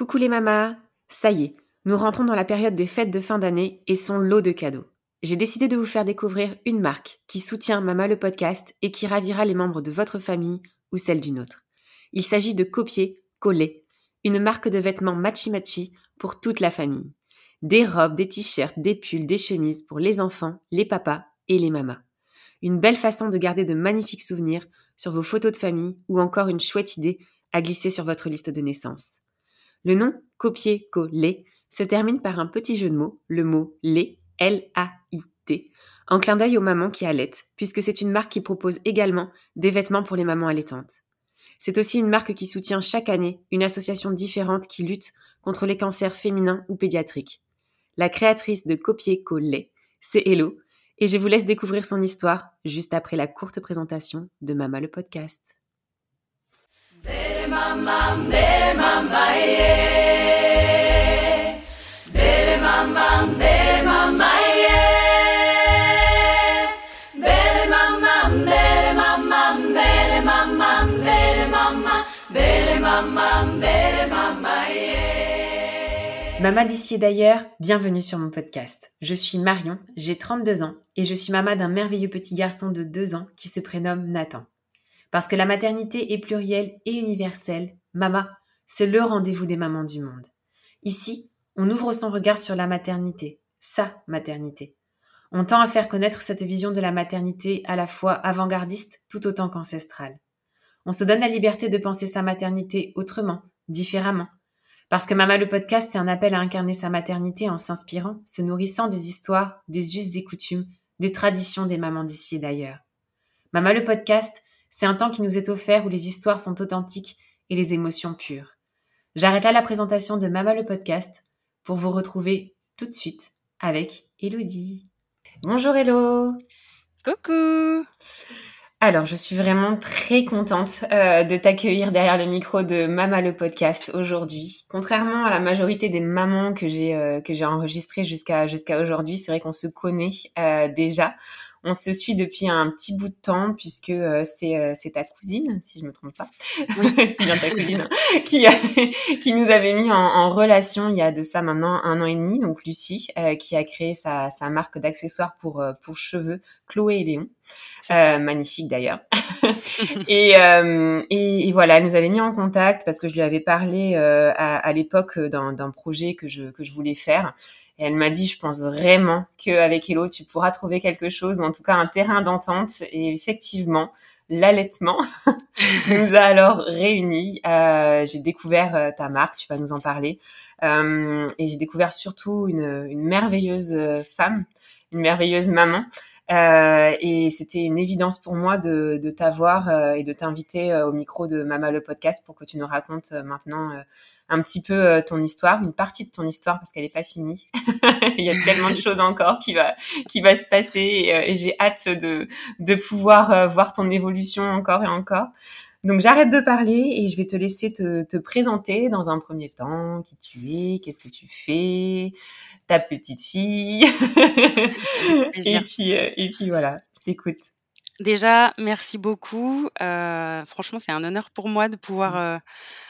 Coucou les mamas Ça y est, nous rentrons dans la période des fêtes de fin d'année et son lot de cadeaux. J'ai décidé de vous faire découvrir une marque qui soutient Mama le podcast et qui ravira les membres de votre famille ou celle d'une autre. Il s'agit de Copier Coller, une marque de vêtements matchy-matchy pour toute la famille. Des robes, des t-shirts, des pulls, des chemises pour les enfants, les papas et les mamas. Une belle façon de garder de magnifiques souvenirs sur vos photos de famille ou encore une chouette idée à glisser sur votre liste de naissance. Le nom copier-coller se termine par un petit jeu de mots, le mot lait, L-A-I-T, en clin d'œil aux mamans qui allaitent, puisque c'est une marque qui propose également des vêtements pour les mamans allaitantes. C'est aussi une marque qui soutient chaque année une association différente qui lutte contre les cancers féminins ou pédiatriques. La créatrice de Copier-Coller, c'est Hello, et je vous laisse découvrir son histoire juste après la courte présentation de Mama le podcast. Maman d'ici et d'ailleurs, bienvenue sur mon podcast. Je suis Marion, j'ai 32 ans et je suis maman d'un merveilleux petit garçon de 2 ans qui se prénomme Nathan. Parce que la maternité est plurielle et universelle, Mama, c'est le rendez-vous des mamans du monde. Ici, on ouvre son regard sur la maternité, sa maternité. On tend à faire connaître cette vision de la maternité à la fois avant-gardiste tout autant qu'ancestrale. On se donne la liberté de penser sa maternité autrement, différemment. Parce que Mama le podcast, c'est un appel à incarner sa maternité en s'inspirant, se nourrissant des histoires, des us et coutumes, des traditions des mamans d'ici et d'ailleurs. Mama le podcast, c'est un temps qui nous est offert où les histoires sont authentiques et les émotions pures. J'arrête là la présentation de Mama le podcast pour vous retrouver tout de suite avec Elodie. Bonjour Hello Coucou alors, je suis vraiment très contente euh, de t'accueillir derrière le micro de Mama le podcast aujourd'hui. Contrairement à la majorité des mamans que j'ai euh, que j'ai enregistrées jusqu'à jusqu'à aujourd'hui, c'est vrai qu'on se connaît euh, déjà. On se suit depuis un petit bout de temps puisque euh, c'est euh, c'est ta cousine, si je me trompe pas, c'est bien ta cousine qui qui nous avait mis en, relation il y a de ça maintenant un an et demi. Donc Lucie euh, qui a créé sa, sa marque d'accessoires pour pour cheveux Chloé et Léon, magnifique d'ailleurs. et, et, et, voilà, elle nous avait mis en contact parce que je lui avais parlé à, à l'époque d'un projet que je que je voulais faire. Et elle m'a dit, je pense vraiment qu'avec Hello, tu pourras trouver quelque chose, ou en tout cas un terrain d'entente. Et effectivement, l'allaitement nous a alors réunis. Euh, j'ai découvert euh, ta marque, tu vas nous en parler. Euh, et j'ai découvert surtout une, une merveilleuse euh, femme, une merveilleuse maman. Euh, et c'était une évidence pour moi de, de t'avoir et de t'inviter au micro de Mama le podcast pour que tu nous racontes maintenant un petit peu euh, ton histoire, une partie de ton histoire parce qu'elle n'est pas finie. Il y a tellement de choses encore qui va qui va se passer et, euh, j'ai hâte de de pouvoir euh, voir ton évolution encore et encore. Donc j'arrête de parler et je vais te laisser te, te présenter dans un premier temps qui tu es, qu'est-ce que tu fais, ta petite fille. et puis et puis voilà, je t'écoute. Déjà, merci beaucoup. Euh, franchement, c'est un honneur pour moi de pouvoir mmh. euh,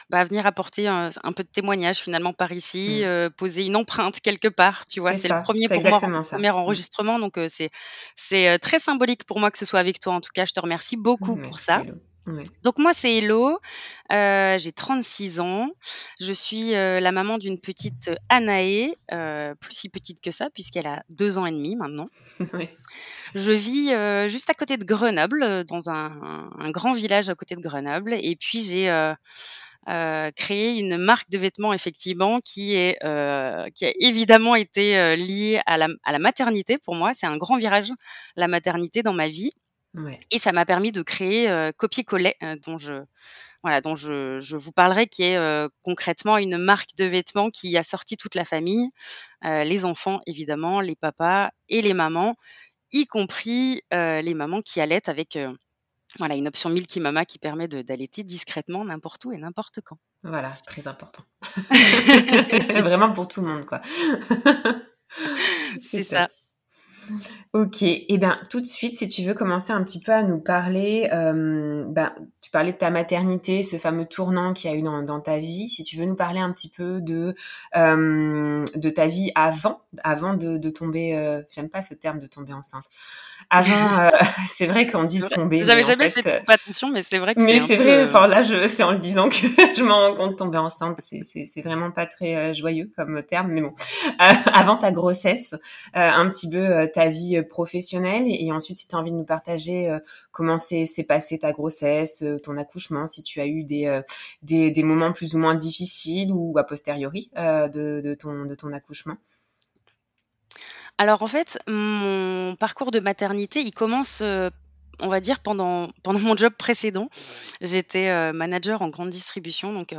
bah, venir apporter un, peu de témoignage finalement par ici, euh, poser une empreinte quelque part. Tu vois, c'est le premier pour moi, premier mmh. enregistrement, donc c'est c'est très symbolique pour moi que ce soit avec toi. En tout cas, je te remercie beaucoup pour ça. Donc moi c'est Hello, euh, j'ai 36 ans, je suis euh, la maman d'une petite Anaé, euh, plus si petite que ça puisqu'elle a deux ans et demi maintenant. Je vis juste à côté de Grenoble, dans un, grand village à côté de Grenoble, et puis j'ai créé une marque de vêtements effectivement qui est qui a évidemment été liée à la, à la maternité pour moi. C'est un grand virage la maternité dans ma vie. Et ça m'a permis de créer euh, Copier-Coller, euh, dont je voilà, dont je, je vous parlerai, qui est euh, concrètement une marque de vêtements qui a sorti toute la famille, les enfants évidemment, les papas et les mamans, y compris les mamans qui allaitent avec voilà une option Milky Mama qui permet d'allaiter discrètement n'importe où et n'importe quand. Voilà, très important. Vraiment pour tout le monde, quoi. C'est ça. OK et ben, tout de suite, si tu veux commencer un petit peu à nous parler, hem, ben, tu parlais de ta maternité, ce fameux tournant qu'il y a eu dans ta vie. Si tu veux nous parler un petit peu de, hem, de ta vie avant avant de tomber, heu, j'aime pas ce terme de tomber enceinte. Avant, heu, c'est vrai qu'on dit tomber, J'avais jamais fait, fait attention, mais c'est vrai que mais c'est vrai, enfin là, c'est en le disant que je m'en rends compte, tomber enceinte, c'est vraiment pas très, heu, joyeux comme terme, mais bon. avant ta grossesse, heu, un petit peu, ta vie, professionnelle et, ensuite si tu as envie de nous partager euh, comment s'est passé ta grossesse, euh, ton accouchement, si tu as eu des, euh, des, des, moments plus ou moins difficiles ou a posteriori de, de, ton, de ton accouchement. Alors en fait, mon parcours de maternité, il commence on va dire pendant, pendant mon job précédent. J'étais manager en grande distribution, donc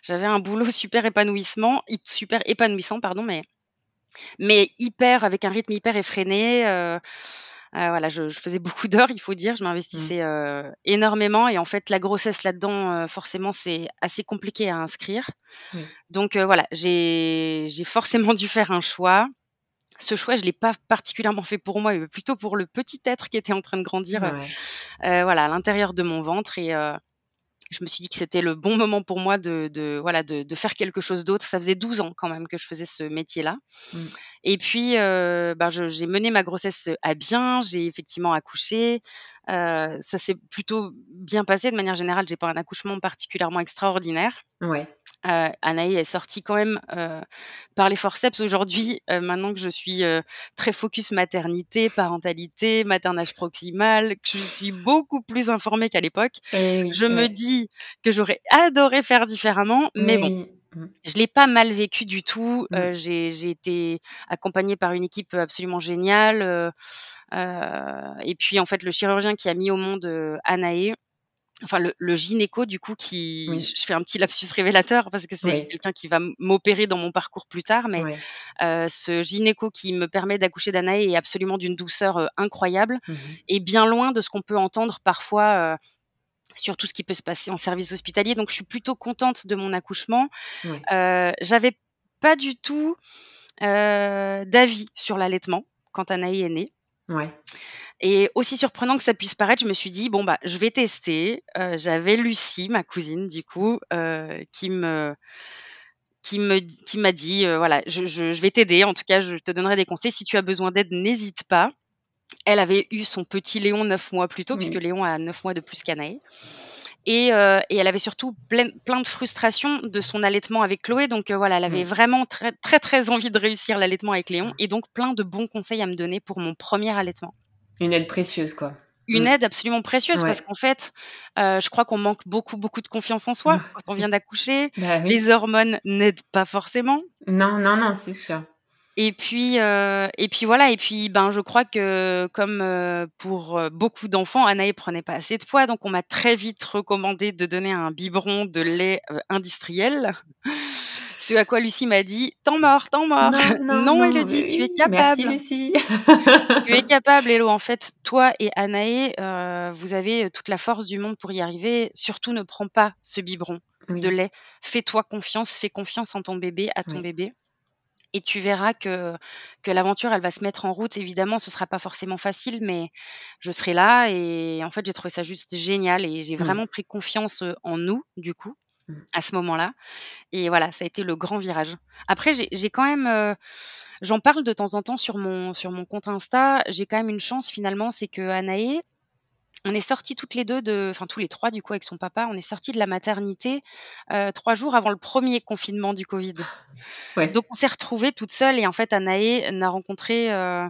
j'avais un boulot super épanouissement, super épanouissant, pardon, mais mais hyper avec un rythme hyper effréné, euh, euh, voilà, je faisais beaucoup d'heures, il faut dire. Je mmh. m'investissais, euh, énormément et en fait, la grossesse là-dedans, forcément, c'est assez compliqué à inscrire. Donc voilà, j'ai forcément dû faire un choix. Ce choix, je l'ai pas particulièrement fait pour moi, mais plutôt pour le petit être qui était en train de grandir, voilà, à l'intérieur de mon ventre et je me suis dit que c'était le bon moment pour moi de, de voilà de, de, faire quelque chose d'autre. Ça faisait 12 ans quand même que je faisais ce métier-là. Mmh. Et puis, euh, ben j'ai mené ma grossesse à bien. J'ai effectivement accouché. Euh, ça s'est plutôt bien passé de manière générale. J'ai pas un accouchement particulièrement extraordinaire. Ouais. Euh, Anaï est sortie quand même euh, par les forceps aujourd'hui. Euh, maintenant que je suis euh, très focus maternité, parentalité, maternage proximal, que je suis beaucoup plus informée qu'à l'époque, eh je me dis que j'aurais adoré faire différemment, mais bon. Mm. Je l'ai pas mal vécu du tout. Mm. j'ai été accompagnée par une équipe absolument géniale. et puis en fait, le chirurgien qui a mis au monde Anaé, enfin le, le, gynéco du coup qui je fais un petit lapsus révélateur parce que c'est quelqu'un qui va m'opérer dans mon parcours plus tard mais euh, ce gynéco qui me permet d'accoucher d'Anaé est absolument d'une douceur euh, incroyable mmh et bien loin de ce qu'on peut entendre parfois euh, sur tout ce qui peut se passer en service hospitalier donc je suis plutôt contente de mon accouchement euh, j'avais pas du tout euh, d'avis sur l'allaitement quand Anaï est née ouais et aussi surprenant que ça puisse paraître, je me suis dit bon bah je vais tester. Euh, j'avais Lucie, ma cousine du coup, qui me qui me qui m'a dit voilà je, je, je vais t'aider. En tout cas, je te donnerai des conseils. Si tu as besoin d'aide, n'hésite pas. Elle avait eu son petit Léon neuf mois plus tôt, puisque Léon a neuf mois de plus qu'Anaï. Et, euh, et, elle avait surtout plein, plein, de frustration de son allaitement avec Chloé. Donc euh, voilà, elle avait vraiment très, très, très envie de réussir l'allaitement avec Léon et donc plein de bons conseils à me donner pour mon premier allaitement. Une aide précieuse, quoi. Une mm. aide absolument précieuse parce qu'en fait, euh, je crois qu'on manque beaucoup, beaucoup de confiance en soi quand on vient d'accoucher. Bah Les hormones n'aident pas forcément. Non, non, non, c'est sûr. Et puis, euh, et puis voilà. Et puis, ben, je crois que comme euh, pour beaucoup d'enfants, Anaï prenait pas assez de poids, donc on m'a très vite recommandé de donner un biberon de lait industriel. Ce à quoi Lucie m'a dit Tant mort, tant mort. Non, non, non dit Tu es capable. Merci, Lucie. tu es capable, Hello. En fait, toi et Anaé, euh, vous avez toute la force du monde pour y arriver. Surtout, ne prends pas ce biberon de lait. Fais-toi confiance, fais confiance en ton bébé, à ton bébé. Et tu verras que, que l'aventure, elle va se mettre en route. Évidemment, ce sera pas forcément facile, mais je serai là. Et en fait, j'ai trouvé ça juste génial et j'ai vraiment pris confiance en nous, du coup. Mmh. à ce moment-là. Et voilà, ça a été le grand virage. Après, j'ai quand même, euh, j'en parle de temps en temps sur mon, sur mon compte Insta. J'ai quand même une chance finalement, c'est que Anaé, on est sortis toutes les deux de, enfin tous les trois du coup avec son papa, on est sortis de la maternité euh, trois jours avant le premier confinement du Covid. Donc on s'est retrouvés toutes seules et en fait Anaé n'a rencontré euh,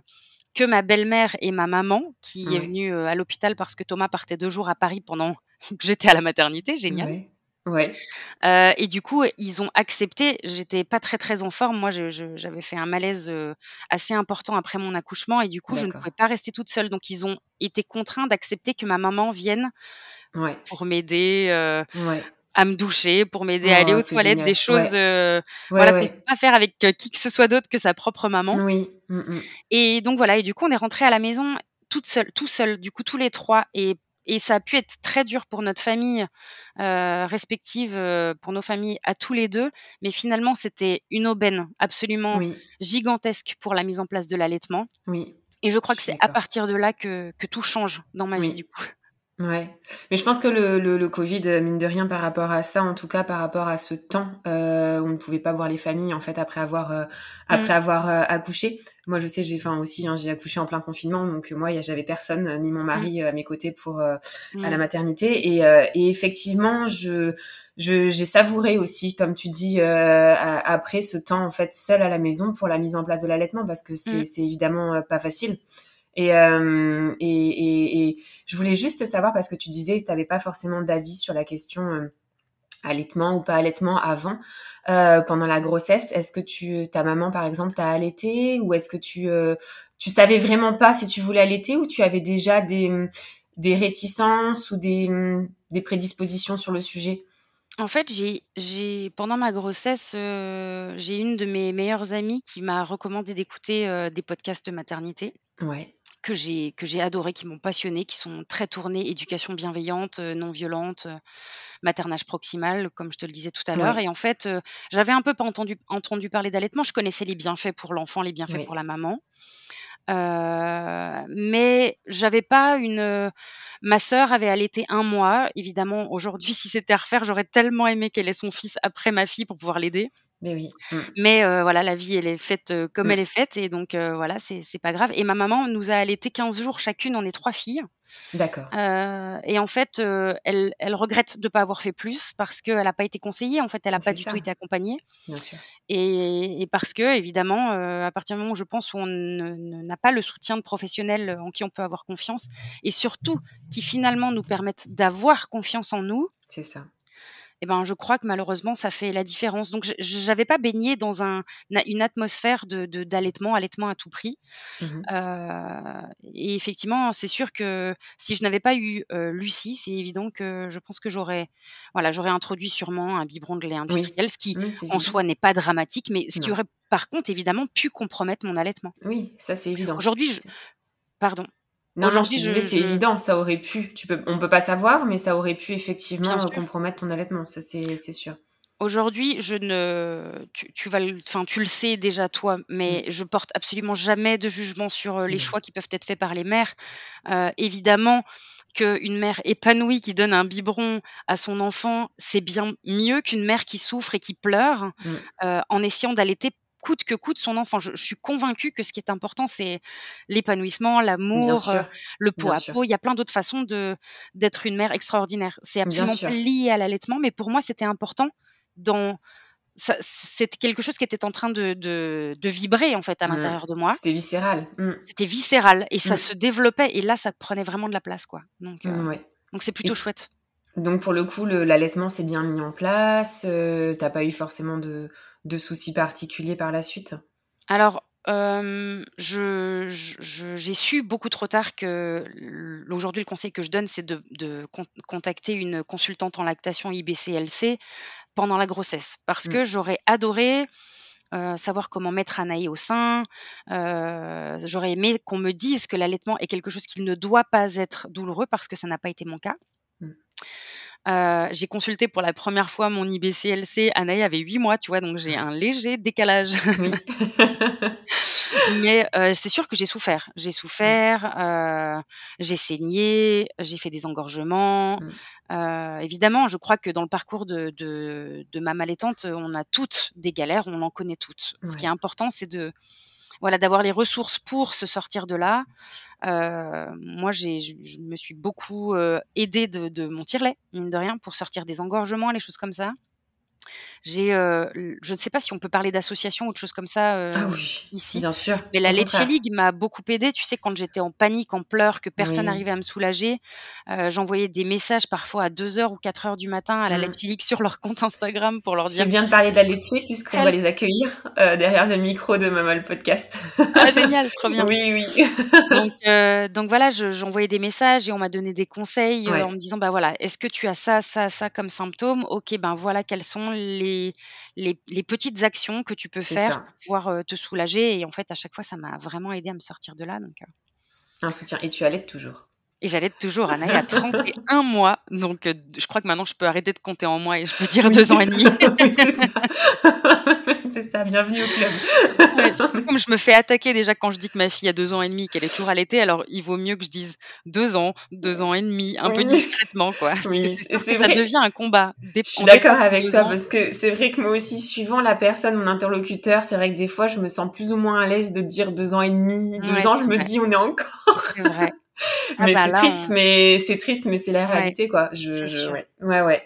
que ma belle-mère et ma maman qui est venue à l'hôpital parce que Thomas partait deux jours à Paris pendant que j'étais à la maternité. Génial. Ouais. Euh, et du coup, ils ont accepté. J'étais pas très très en forme. Moi, j'avais fait un malaise euh, assez important après mon accouchement, et du coup, je ne pouvais pas rester toute seule. Donc, ils ont été contraints d'accepter que ma maman vienne ouais. pour m'aider. Euh, ouais. à me doucher, pour m'aider à aller oh, aux toilettes, des choses voilà, qu'on ne peut pas faire avec qui que ce soit d'autre que sa propre maman. Oui. Mm, mm. Et donc voilà, et du coup on est rentré à la maison toute seule, tout seul, du coup tous les trois, et et ça a pu être très dur pour notre famille euh, respective, euh, pour nos familles à tous les deux. Mais finalement, c'était une aubaine absolument gigantesque pour la mise en place de l'allaitement. Oui. Et je crois que c'est à partir de là que, que tout change dans ma vie, du coup. Ouais, mais je pense que le, le, le, Covid, mine de rien, par rapport à ça, en tout cas par rapport à ce temps euh, où on ne pouvait pas voir les familles en fait après avoir euh, après mm. avoir euh, accouché. Moi, je sais, j'ai, enfin aussi, hein, j'ai accouché en plein confinement, donc moi, j'avais personne, ni mon mari mm. à mes côtés pour à la mm. maternité, et, et effectivement, je je, j'ai savouré aussi, comme tu dis, après ce temps en fait seul à la maison pour la mise en place de l'allaitement, parce que c'est, c'est évidemment pas facile. Euh, et, et, et, je voulais juste savoir, parce que tu disais que tu n'avais pas forcément d'avis sur la question euh, allaitement ou pas allaitement avant, euh, pendant la grossesse. Est-ce que tu, ta maman, par exemple, t'a allaité ou est-ce que tu, euh, tu savais vraiment pas si tu voulais allaiter ou tu avais déjà des, des réticences ou des, des prédispositions sur le sujet? En fait, j'ai j'ai pendant ma grossesse, j'ai une de mes meilleures amies qui m'a recommandé d'écouter, des podcasts de maternité. Ouais que j'ai que j'ai adoré, qui m'ont passionné, qui sont très tournés éducation bienveillante, euh, non violente, euh, maternage proximal, comme je te le disais tout à l'heure. Et en fait, euh, j'avais un peu pas entendu entendu parler d'allaitement. Je connaissais les bienfaits pour l'enfant, les bienfaits pour la maman. Euh, mais j'avais pas une. Ma sœur avait allaité un mois. Évidemment, aujourd'hui, si c'était à refaire, j'aurais tellement aimé qu'elle ait son fils après ma fille pour pouvoir l'aider. Mais oui. Mmh. Mais euh, voilà, la vie, elle est faite euh, comme mmh. elle est faite. Et donc, euh, voilà, c'est pas grave. Et ma maman nous a allaité 15 jours chacune. On est trois filles. D'accord. et en fait, elle, elle regrette de ne pas avoir fait plus parce qu'elle n'a pas été conseillée. En fait, elle n'a pas du tout été accompagnée. Bien sûr. Et, et parce que, évidemment, à partir du moment où je pense où on n'a pas le soutien de professionnels en qui on peut avoir confiance et surtout qui finalement nous permettent d'avoir confiance en nous. C'est ça eh ben, je crois que malheureusement, ça fait la différence. Donc, je n'avais pas baigné dans un, une atmosphère de, d'allaitement, allaitement à tout prix. Mmh euh, et effectivement, c'est sûr que si je n'avais pas eu euh, Lucie, c'est évident que je pense que j'aurais, voilà, introduit sûrement un biberon de lait industriel, ce qui en soi n'est pas dramatique, mais ce qui aurait par contre évidemment pu compromettre mon allaitement. Oui, ça c'est évident. Aujourd'hui, je... pardon. Non, Aujourd'hui, je, c'est évident, ça aurait pu. Tu peux, on peut pas savoir, mais ça aurait pu effectivement compromettre ton allaitement, ça c'est sûr. Aujourd'hui, je ne, tu, tu vas, enfin, tu le sais déjà toi, mais je porte absolument jamais de jugement sur euh, les choix qui peuvent être faits par les mères. Euh, évidemment qu'une mère épanouie qui donne un biberon à son enfant, c'est bien mieux qu'une mère qui souffre et qui pleure mm. euh, en essayant d'allaiter coûte que coûte son enfant. Je, suis convaincue que ce qui est important, c'est l'épanouissement, l'amour, euh, le pot à pot. Il y a plein d'autres façons de d'être une mère extraordinaire. C'est absolument pas lié à l'allaitement, mais pour moi, c'était important dans c'est quelque chose qui était en train de, de, vibrer en fait à mmh. l'intérieur de moi. C'était viscéral. Mmh. C'était viscéral et ça mmh. se développait et là ça prenait vraiment de la place quoi. Donc euh, donc c'est plutôt chouette. Donc pour le coup l'allaitement s'est bien mis en place. Euh, T'as pas eu forcément de de soucis particuliers par la suite? Alors, euh, je, j'ai su beaucoup trop tard que aujourd'hui le conseil que je donne c'est de, contacter une consultante en lactation IBCLC pendant la grossesse parce que mm. j'aurais adoré euh, savoir comment mettre Anaï au sein. Euh, j'aurais aimé qu'on me dise que l'allaitement est quelque chose qui ne doit pas être douloureux parce que ça n'a pas été mon cas. Mm. Euh, j'ai consulté pour la première fois mon IBCLC. Anaï avait 8 mois, tu vois, donc j'ai un léger décalage. Mais euh, c'est sûr que j'ai souffert. J'ai souffert, euh, j'ai saigné, j'ai fait des engorgements. Mm. évidemment, je crois que dans le parcours de, de, de ma allaitante, on a toutes des galères, on en connaît toutes. Ce qui est important, c'est de voilà, d'avoir les ressources pour se sortir de là. Euh, moi, j'ai, je, me suis beaucoup euh, aidée de, de mon tire-lait, mine de rien, pour sortir des engorgements, les choses comme ça. J'ai, euh, je ne sais pas si on peut parler d'association ou de choses comme ça euh, ah oui, ici. Bien sûr. Mais la Lecce League m'a beaucoup aidé. Tu sais, quand j'étais en panique, en pleurs, que personne n'arrivait à me soulager, euh, j'envoyais des messages parfois à 2h ou 4h du matin à la mmh. Lecce League sur leur compte Instagram pour leur dire. C'est bien de parler de la Lecce puisqu'on va les accueillir derrière le micro de Maman le podcast. ah génial, trop bien. Oui, oui. donc, donc voilà, j'envoyais des messages et on m'a donné des conseils en me disant bah voilà, est-ce que tu as ça, ça, ça comme symptômes Ok, ben voilà quels sont les les, petites actions que tu peux faire pour pouvoir te soulager. Et en fait, à chaque fois, ça m'a vraiment aidé à me sortir de là. Donc. Un soutien. Et tu allaites toujours et j'allais toujours. Anaï a 31 mois. Donc, je crois que maintenant, je peux arrêter de compter en mois et je peux dire deux ans et demi. c'est ça. bienvenue au club. comme je me fais attaquer déjà quand je dis que ma fille a deux ans et demi, qu'elle est toujours allaitée, alors il vaut mieux que je dise deux ans, deux ans et demi, un peu discrètement, quoi. Oui, que ça devient un combat. Je suis d'accord avec toi, parce que c'est vrai que moi aussi, suivant la personne, mon interlocuteur, c'est vrai que des fois, je me sens plus ou moins à l'aise de dire deux ans et demi. Deux ans, je me dis, on est encore. C'est vrai. Ah mais bah c'est triste, mais c'est triste, mais c'est la réalité, quoi. Je, ouais. ouais, ouais.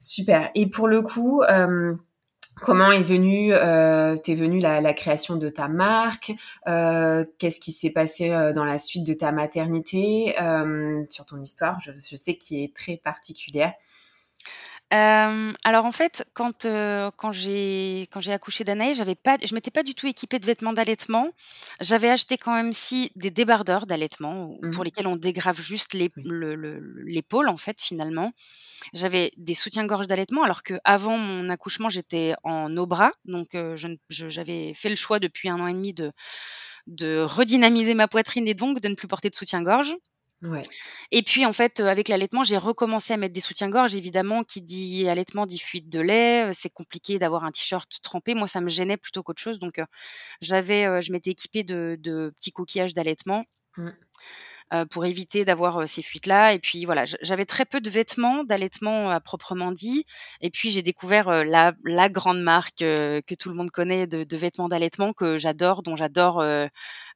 Super. Et pour le coup, euh, comment est venue, euh, t'es venue la, la, création de ta marque euh, Qu'est-ce qui s'est passé euh, dans la suite de ta maternité euh, Sur ton histoire, je, je sais qu'il est très particulière. Euh, alors en fait, quand, euh, quand j'ai accouché d'Anaïs, j'avais pas je m'étais pas du tout équipée de vêtements d'allaitement. J'avais acheté quand même si des débardeurs d'allaitement mmh pour lesquels on dégrave juste l'épaule en fait finalement. J'avais des soutiens-gorge d'allaitement alors qu'avant mon accouchement, j'étais en au bras donc euh, j'avais fait le choix depuis un an et demi de de redynamiser ma poitrine et donc de ne plus porter de soutien-gorge. Et puis en fait, avec l'allaitement, j'ai recommencé à mettre des soutiens-gorge. Évidemment, qui dit allaitement dit fuite de lait. c'est compliqué d'avoir un t-shirt trempé. Moi, ça me gênait plutôt qu'autre chose. Donc, j'avais, je m'étais équipée de, petits coquillages d'allaitement. Mmh. Euh, pour éviter d'avoir euh, ces fuites-là. Et puis voilà, j'avais très peu de vêtements d'allaitement à proprement dit. Et puis j'ai découvert euh, la, la, grande marque que tout le monde connaît de, de vêtements d'allaitement que j'adore, dont j'adore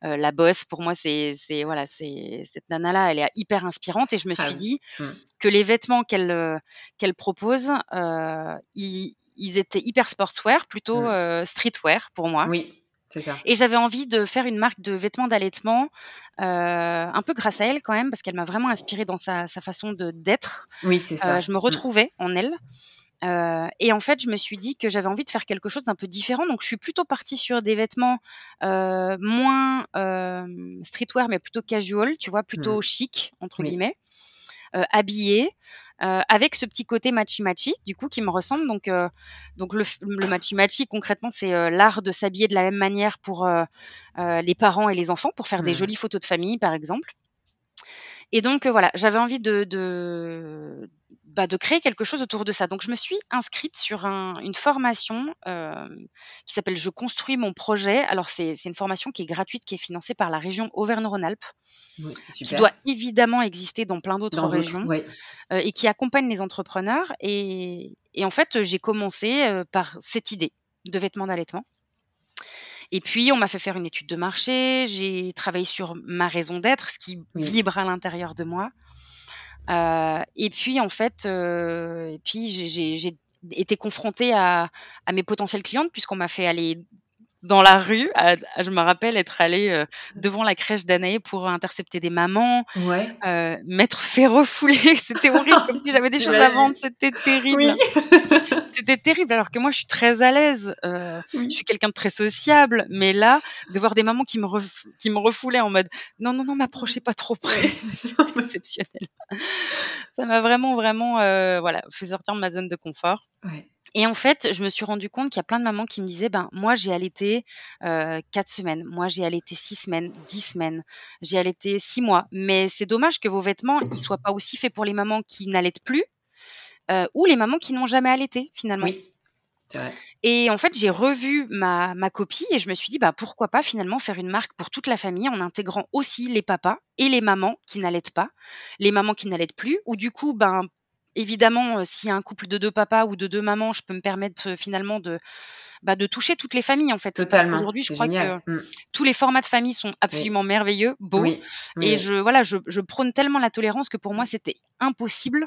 la bosse. Pour moi, c'est voilà, c'est cette nana-là, elle est hyper inspirante. Et je me suis ah dit mmh. que les vêtements qu'elle qu'elle propose, ils, ils, étaient hyper sportswear, plutôt mmh. streetwear pour moi. Oui. Et j'avais envie de faire une marque de vêtements d'allaitement, euh, un peu grâce à elle quand même, parce qu'elle m'a vraiment inspirée dans sa, façon d'être. Oui, c'est ça. Euh, je me mm. retrouvais en elle. Euh, et en fait, je me suis dit que j'avais envie de faire quelque chose d'un peu différent. Donc, je suis plutôt partie sur des vêtements moins streetwear, mais plutôt casual, tu vois, plutôt mm. chic, entre guillemets, habillés. Euh, avec ce petit côté machi-machi, du coup, qui me ressemble. Donc, euh, donc le, le machi-machi, concrètement, c'est euh, l'art de s'habiller de la même manière pour les parents et les enfants, pour faire des mmh. jolies photos de famille, par exemple. Et donc voilà, j'avais envie de, de, bah, de créer quelque chose autour de ça. Donc je me suis inscrite sur un, une formation euh, qui s'appelle Je construis mon projet. Alors c'est une formation qui est gratuite, qui est financée par la région Auvergne-Rhône-Alpes, oui, qui doit évidemment exister dans plein d'autres régions euh, et qui accompagne les entrepreneurs. Et, et en fait, j'ai commencé euh, par cette idée de vêtements d'allaitement. Et puis, on m'a fait faire une étude de marché, j'ai travaillé sur ma raison d'être, ce qui vibre à l'intérieur de moi. Euh, et puis, en fait, euh, et puis j'ai été confrontée à, à mes potentielles clientes puisqu'on m'a fait aller dans la rue. je me rappelle être allée euh, devant la crèche d'Anaé pour intercepter des mamans, ouais. euh, m'être fait refouler. C'était horrible, comme si j'avais des choses à vendre. C'était terrible. C'était terrible, alors que moi, je suis très à l'aise. Euh, Je suis quelqu'un de très sociable. Mais là, de voir des mamans qui me, qui me refoulaient en mode non, non, non, m'approchez pas trop près. C'était exceptionnel. Ça m'a vraiment, vraiment euh, voilà, fait sortir de ma zone de confort. Ouais. Et en fait, je me suis rendu compte qu'il y a plein de mamans qui me disaient, ben moi j'ai allaité euh, quatre semaines, moi j'ai allaité six semaines, dix semaines, j'ai allaité six mois. Mais c'est dommage que vos vêtements ils soient pas aussi faits pour les mamans qui n'allaitent plus euh, ou les mamans qui n'ont jamais allaité finalement. Oui. Vrai. Et en fait, j'ai revu ma, ma copie et je me suis dit, bah, pourquoi pas finalement faire une marque pour toute la famille en intégrant aussi les papas et les mamans qui n'allaitent pas, les mamans qui n'allaitent plus, ou du coup, ben, évidemment, s'il y a un couple de deux papas ou de deux mamans, je peux me permettre finalement de, bah, de toucher toutes les familles en fait. Totalement. Aujourd'hui, je crois que mmh. tous les formats de famille sont absolument merveilleux, beaux. Et je voilà, je, je, prône tellement la tolérance que pour moi, c'était impossible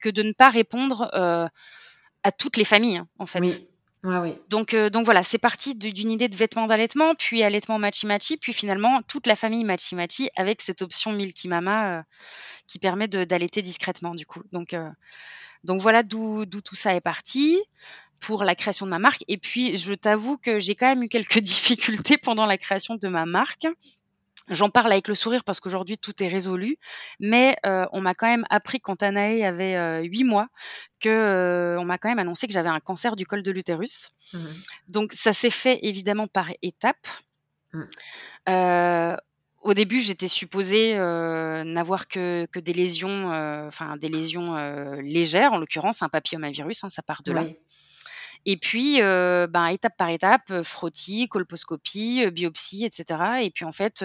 que de ne pas répondre euh, à toutes les familles hein, en fait. Donc, euh, donc voilà, c'est parti d'une idée de vêtements d'allaitement, puis allaitement machi-machi, puis finalement toute la famille machi-machi avec cette option Milky Mama euh, qui permet d'allaiter discrètement du coup. Donc, euh, donc voilà d'où tout ça est parti pour la création de ma marque. Et puis je t'avoue que j'ai quand même eu quelques difficultés pendant la création de ma marque. J'en parle avec le sourire parce qu'aujourd'hui tout est résolu, mais euh, on m'a quand même appris quand Anaé avait euh, huit mois que euh, on m'a quand même annoncé que j'avais un cancer du col de l'utérus. Mmh Donc ça s'est fait évidemment par étapes. Mmh au début, j'étais supposée euh, n'avoir que, que, des lésions, euh, enfin des lésions euh, légères, en l'occurrence un papillomavirus, hein, ça part de là. Et puis, ben, étape par étape, frottis, colposcopie, biopsie, etc. Et puis en fait,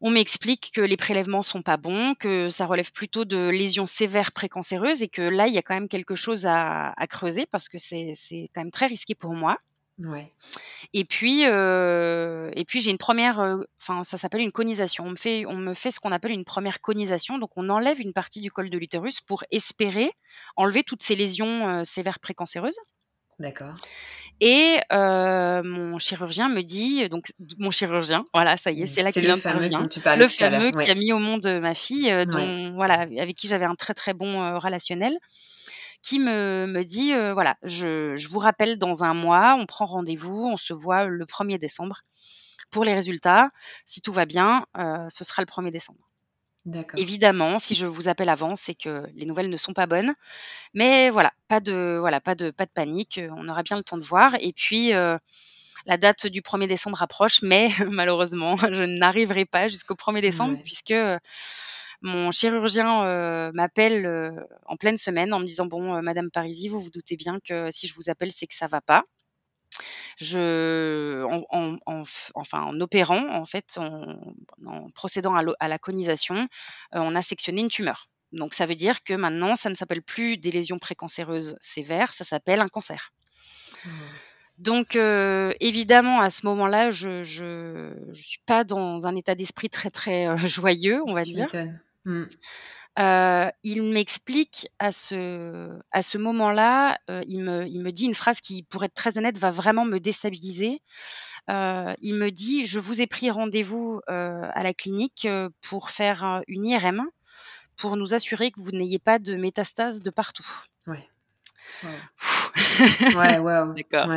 on m'explique que les prélèvements sont pas bons, que ça relève plutôt de lésions sévères précancéreuses et que là, il y a quand même quelque chose à, creuser parce que c'est quand même très risqué pour moi. Ouais. Et puis, euh, et puis j'ai une première, euh, enfin ça s'appelle une conisation. On me fait, on me fait ce qu'on appelle une première conisation. Donc on enlève une partie du col de l'utérus pour espérer enlever toutes ces lésions euh, sévères précancéreuses. D'accord. Et mon chirurgien me dit, donc mon chirurgien, voilà, ça y est, c'est là qu'il intervient. Le fameux qui a mis au monde ma fille, dont, voilà, avec qui j'avais un très très bon relationnel, qui me, me dit, voilà, je, je, vous rappelle dans un mois, on prend rendez-vous, on se voit le 1er décembre pour les résultats. Si tout va bien, ce sera le 1er décembre. Évidemment, si je vous appelle avant, c'est que les nouvelles ne sont pas bonnes. Mais voilà, pas de, voilà, pas de, pas de panique. On aura bien le temps de voir. Et puis, euh, la date du 1er décembre approche, mais malheureusement, je n'arriverai pas jusqu'au 1er décembre puisque mon chirurgien euh, m'appelle en pleine semaine en me disant bon, Madame Parisi, vous vous doutez bien que si je vous appelle, c'est que ça va pas je, en, enfin, en opérant, en fait, en, procédant à, la conisation, euh, on a sectionné une tumeur. Donc ça veut dire que maintenant, ça ne s'appelle plus des lésions précancéreuses sévères, ça s'appelle un cancer. Mmh. Donc euh, évidemment, à ce moment-là, je ne suis pas dans un état d'esprit très très euh, joyeux, on va dire. Mmh. Euh, il m'explique à ce, à ce moment-là, euh, il, me, il me dit une phrase qui, pour être très honnête, va vraiment me déstabiliser. Euh, il me dit Je vous ai pris rendez-vous à la clinique pour faire une IRM pour nous assurer que vous n'ayez pas de métastases de partout. Ouais. Ouais, ouais, D'accord.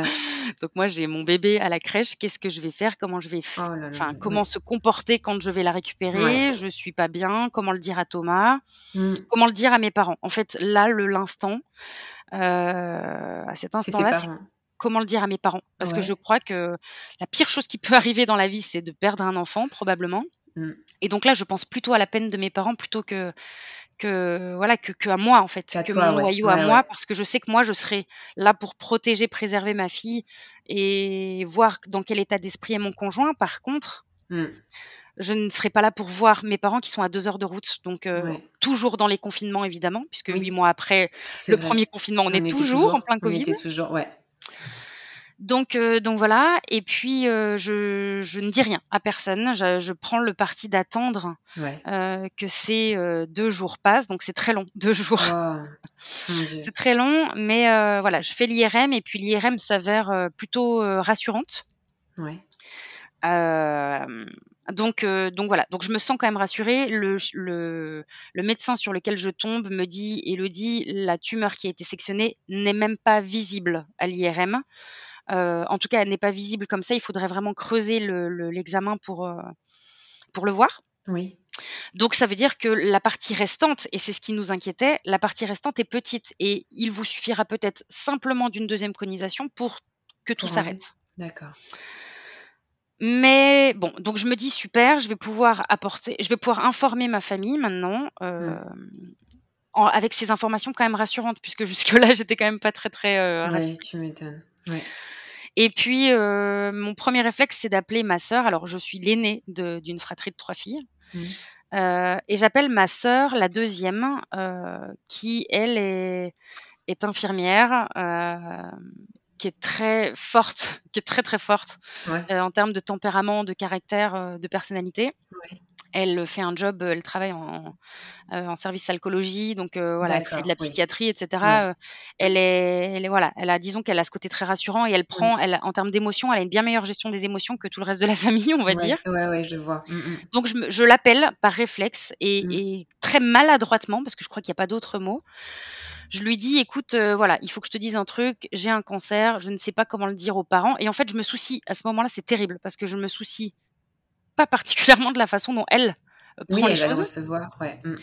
Donc moi j'ai mon bébé à la crèche, qu'est-ce que je vais faire Comment je vais oh enfin comment se comporter quand je vais la récupérer Je suis pas bien, comment le dire à Thomas mmh. Comment le dire à mes parents En fait, là le l'instant euh, à cet instant-là, c'est comment le dire à mes parents parce que je crois que la pire chose qui peut arriver dans la vie, c'est de perdre un enfant probablement. Mmh. Et donc là, je pense plutôt à la peine de mes parents plutôt que que voilà que, que à moi en fait, que mon noyau à moi, parce que je sais que moi je serai là pour protéger, préserver ma fille et voir dans quel état d'esprit est mon conjoint. Par contre, mmh. je ne serai pas là pour voir mes parents qui sont à deux heures de route, donc euh, toujours dans les confinements évidemment, puisque huit mois après le premier confinement, on, est toujours, en plein Covid. On était toujours, ouais. Donc, euh, donc voilà. Et puis, euh, je, je, ne dis rien à personne. Je, je prends le parti d'attendre euh, que ces deux jours passent. Donc, c'est très long, deux jours. c'est très long, mais voilà, je fais l'IRM et puis l'IRM s'avère plutôt rassurante. Ouais. Donc, donc voilà, donc je me sens quand même rassurée. Le, le, le, médecin sur lequel je tombe me dit, Elodie, la tumeur qui a été sectionnée n'est même pas visible à l'IRM. Euh, en tout cas, elle n'est pas visible comme ça. Il faudrait vraiment creuser l'examen pour, euh, pour le voir. Oui. Donc ça veut dire que la partie restante, et c'est ce qui nous inquiétait, la partie restante est petite et il vous suffira peut-être simplement d'une deuxième conisation pour que tout s'arrête. D'accord. Mais bon, donc je me dis super, je vais pouvoir apporter, je vais pouvoir informer ma famille maintenant euh, mmh. avec ces informations quand même rassurantes, puisque jusque-là j'étais quand même pas très très rassurée. tu m'étonnes. Ouais. Et puis, euh, mon premier réflexe, c'est d'appeler ma sœur. Alors, je suis l'aînée d'une fratrie de trois filles. Mmh. Euh, et j'appelle ma sœur, la deuxième, euh, qui, elle, est, est infirmière, qui est très forte, qui est très, très forte en termes de tempérament, de caractère, de personnalité. Ouais. Elle fait un job, elle travaille en, euh, en service alcoologie, donc euh, voilà, elle fait de la psychiatrie, etc. Euh, elle est, elle est, voilà, elle a, disons qu'elle a ce côté très rassurant et elle prend, elle, en termes d'émotions, elle a une bien meilleure gestion des émotions que tout le reste de la famille, on va dire. Ouais, ouais, je vois. Mmh, mmh. Donc je, je l'appelle par réflexe et, mmh. et, très maladroitement, parce que je crois qu'il n'y a pas d'autre mot. Je lui dis, écoute, voilà, il faut que je te dise un truc, j'ai un cancer, je ne sais pas comment le dire aux parents. Et en fait, je me soucie, à ce moment-là, c'est terrible, parce que je me soucie pas particulièrement de la façon dont elle euh, prend les choses. recevoir, ouais. Mm.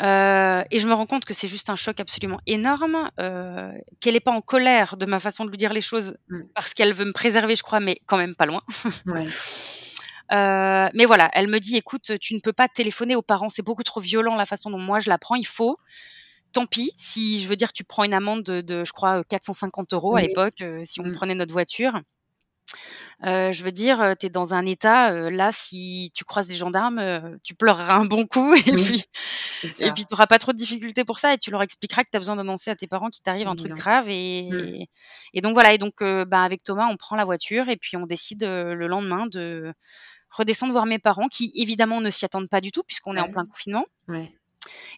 Euh, et je me rends compte que c'est juste un choc absolument énorme, euh, qu'elle n'est pas en colère de ma façon de lui dire les choses mm. parce qu'elle veut me préserver, je crois, mais quand même pas loin. ouais. euh, mais voilà, elle me dit, écoute, tu ne peux pas téléphoner aux parents, c'est beaucoup trop violent la façon dont moi je la prends, il faut tant pis si je veux dire tu prends une amende de, je crois 450 euros à l'époque si on mmh. prenait notre voiture euh, je veux dire, euh, tu es dans un état, euh, là, si tu croises des gendarmes, tu pleureras un bon coup et puis et puis tu auras pas trop de difficultés pour ça et tu leur expliqueras que tu as besoin d'annoncer à tes parents qu'il t'arrive un truc grave mmh. et et donc voilà et donc bah, avec Thomas, on prend la voiture et puis on décide, le lendemain de redescendre voir mes parents qui évidemment ne s'y attendent pas du tout puisqu'on est en plein confinement. Ouais.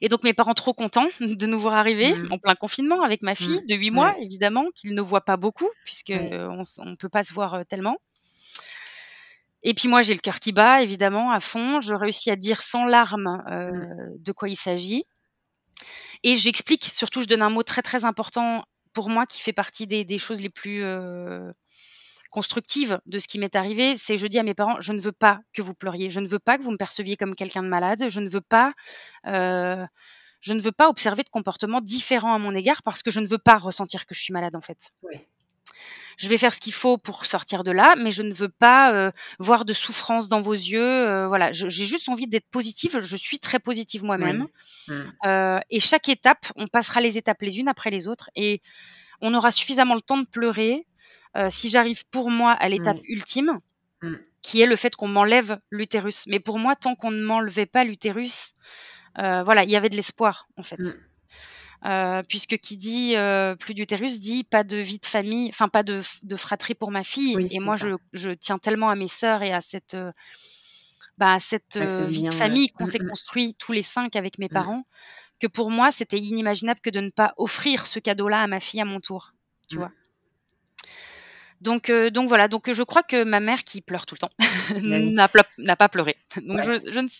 Et donc mes parents trop contents de nous voir arriver mmh. en plein confinement avec ma fille mmh. de 8 mois, évidemment, qu'ils ne voient pas beaucoup puisque on ne peut pas se voir tellement. Et puis moi j'ai le cœur qui bat évidemment à fond. Je réussis à dire sans larmes mmh. de quoi il s'agit. Et j'explique, surtout je donne un mot très très important pour moi qui fait partie des, choses les plus constructive de ce qui m'est arrivé, c'est je dis à mes parents, je ne veux pas que vous pleuriez, je ne veux pas que vous me perceviez comme quelqu'un de malade, je ne veux pas, euh, je ne veux pas observer de comportements différents à mon égard parce que je ne veux pas ressentir que je suis malade en fait. Je vais faire ce qu'il faut pour sortir de là, mais je ne veux pas euh, voir de souffrance dans vos yeux. Euh, voilà, j'ai juste envie d'être positive. Je suis très positive moi-même. Mmh. et chaque étape, on passera les étapes les unes après les autres, et on aura suffisamment le temps de pleurer si j'arrive pour moi à l'étape ultime, mmh. qui est le fait qu'on m'enlève l'utérus. Mais pour moi, tant qu'on ne m'enlevait pas l'utérus, euh, voilà, il y avait de l'espoir en fait. Mmh. Euh, puisque qui dit plus d'utérus dit pas de vie de famille, enfin pas de, fratrie pour ma fille. et moi, je, tiens tellement à mes sœurs et à cette, bah, cette vie de famille qu'on s'est mmh, construit tous les cinq avec mes parents, que pour moi, c'était inimaginable que de ne pas offrir ce cadeau-là à ma fille à mon tour. Tu vois. Donc, euh, donc voilà, donc je crois que ma mère qui pleure tout le temps n'a, pas pleuré. Donc je,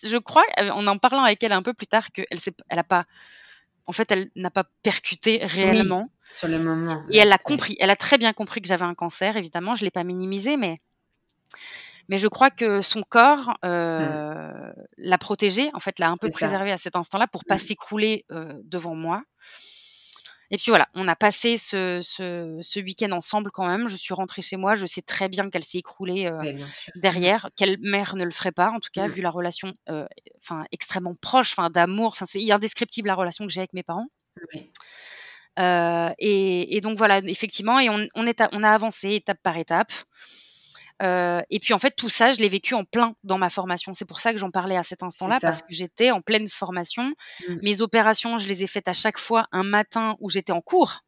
je, crois, euh, en en parlant avec elle un peu plus tard, qu'elle elle a pas, en fait, elle n'a pas percuté réellement. sur le moment. Et elle a compris, elle a très bien compris que j'avais un cancer. Évidemment, je l'ai pas minimisé, mais mais je crois que son corps euh, mmh. l'a protégée, en fait, l'a un peu préservée à cet instant-là pour pas mmh. s'écrouler devant moi. Et puis voilà, on a passé ce, ce, week-end ensemble quand même. Je suis rentrée chez moi. Je sais très bien qu'elle s'est écroulée euh, derrière. Quelle mère ne le ferait pas, en tout cas, vu la relation euh, extrêmement proche, enfin, d'amour. Enfin, c'est indescriptible la relation que j'ai avec mes parents. Euh, et, donc voilà, effectivement, et on, on, est on a avancé étape par étape. Euh, et puis en fait, tout ça, je l'ai vécu en plein dans ma formation. C'est pour ça que j'en parlais à cet instant-là, parce que j'étais en pleine formation. Mmh. Mes opérations, je les ai faites à chaque fois un matin où j'étais en cours.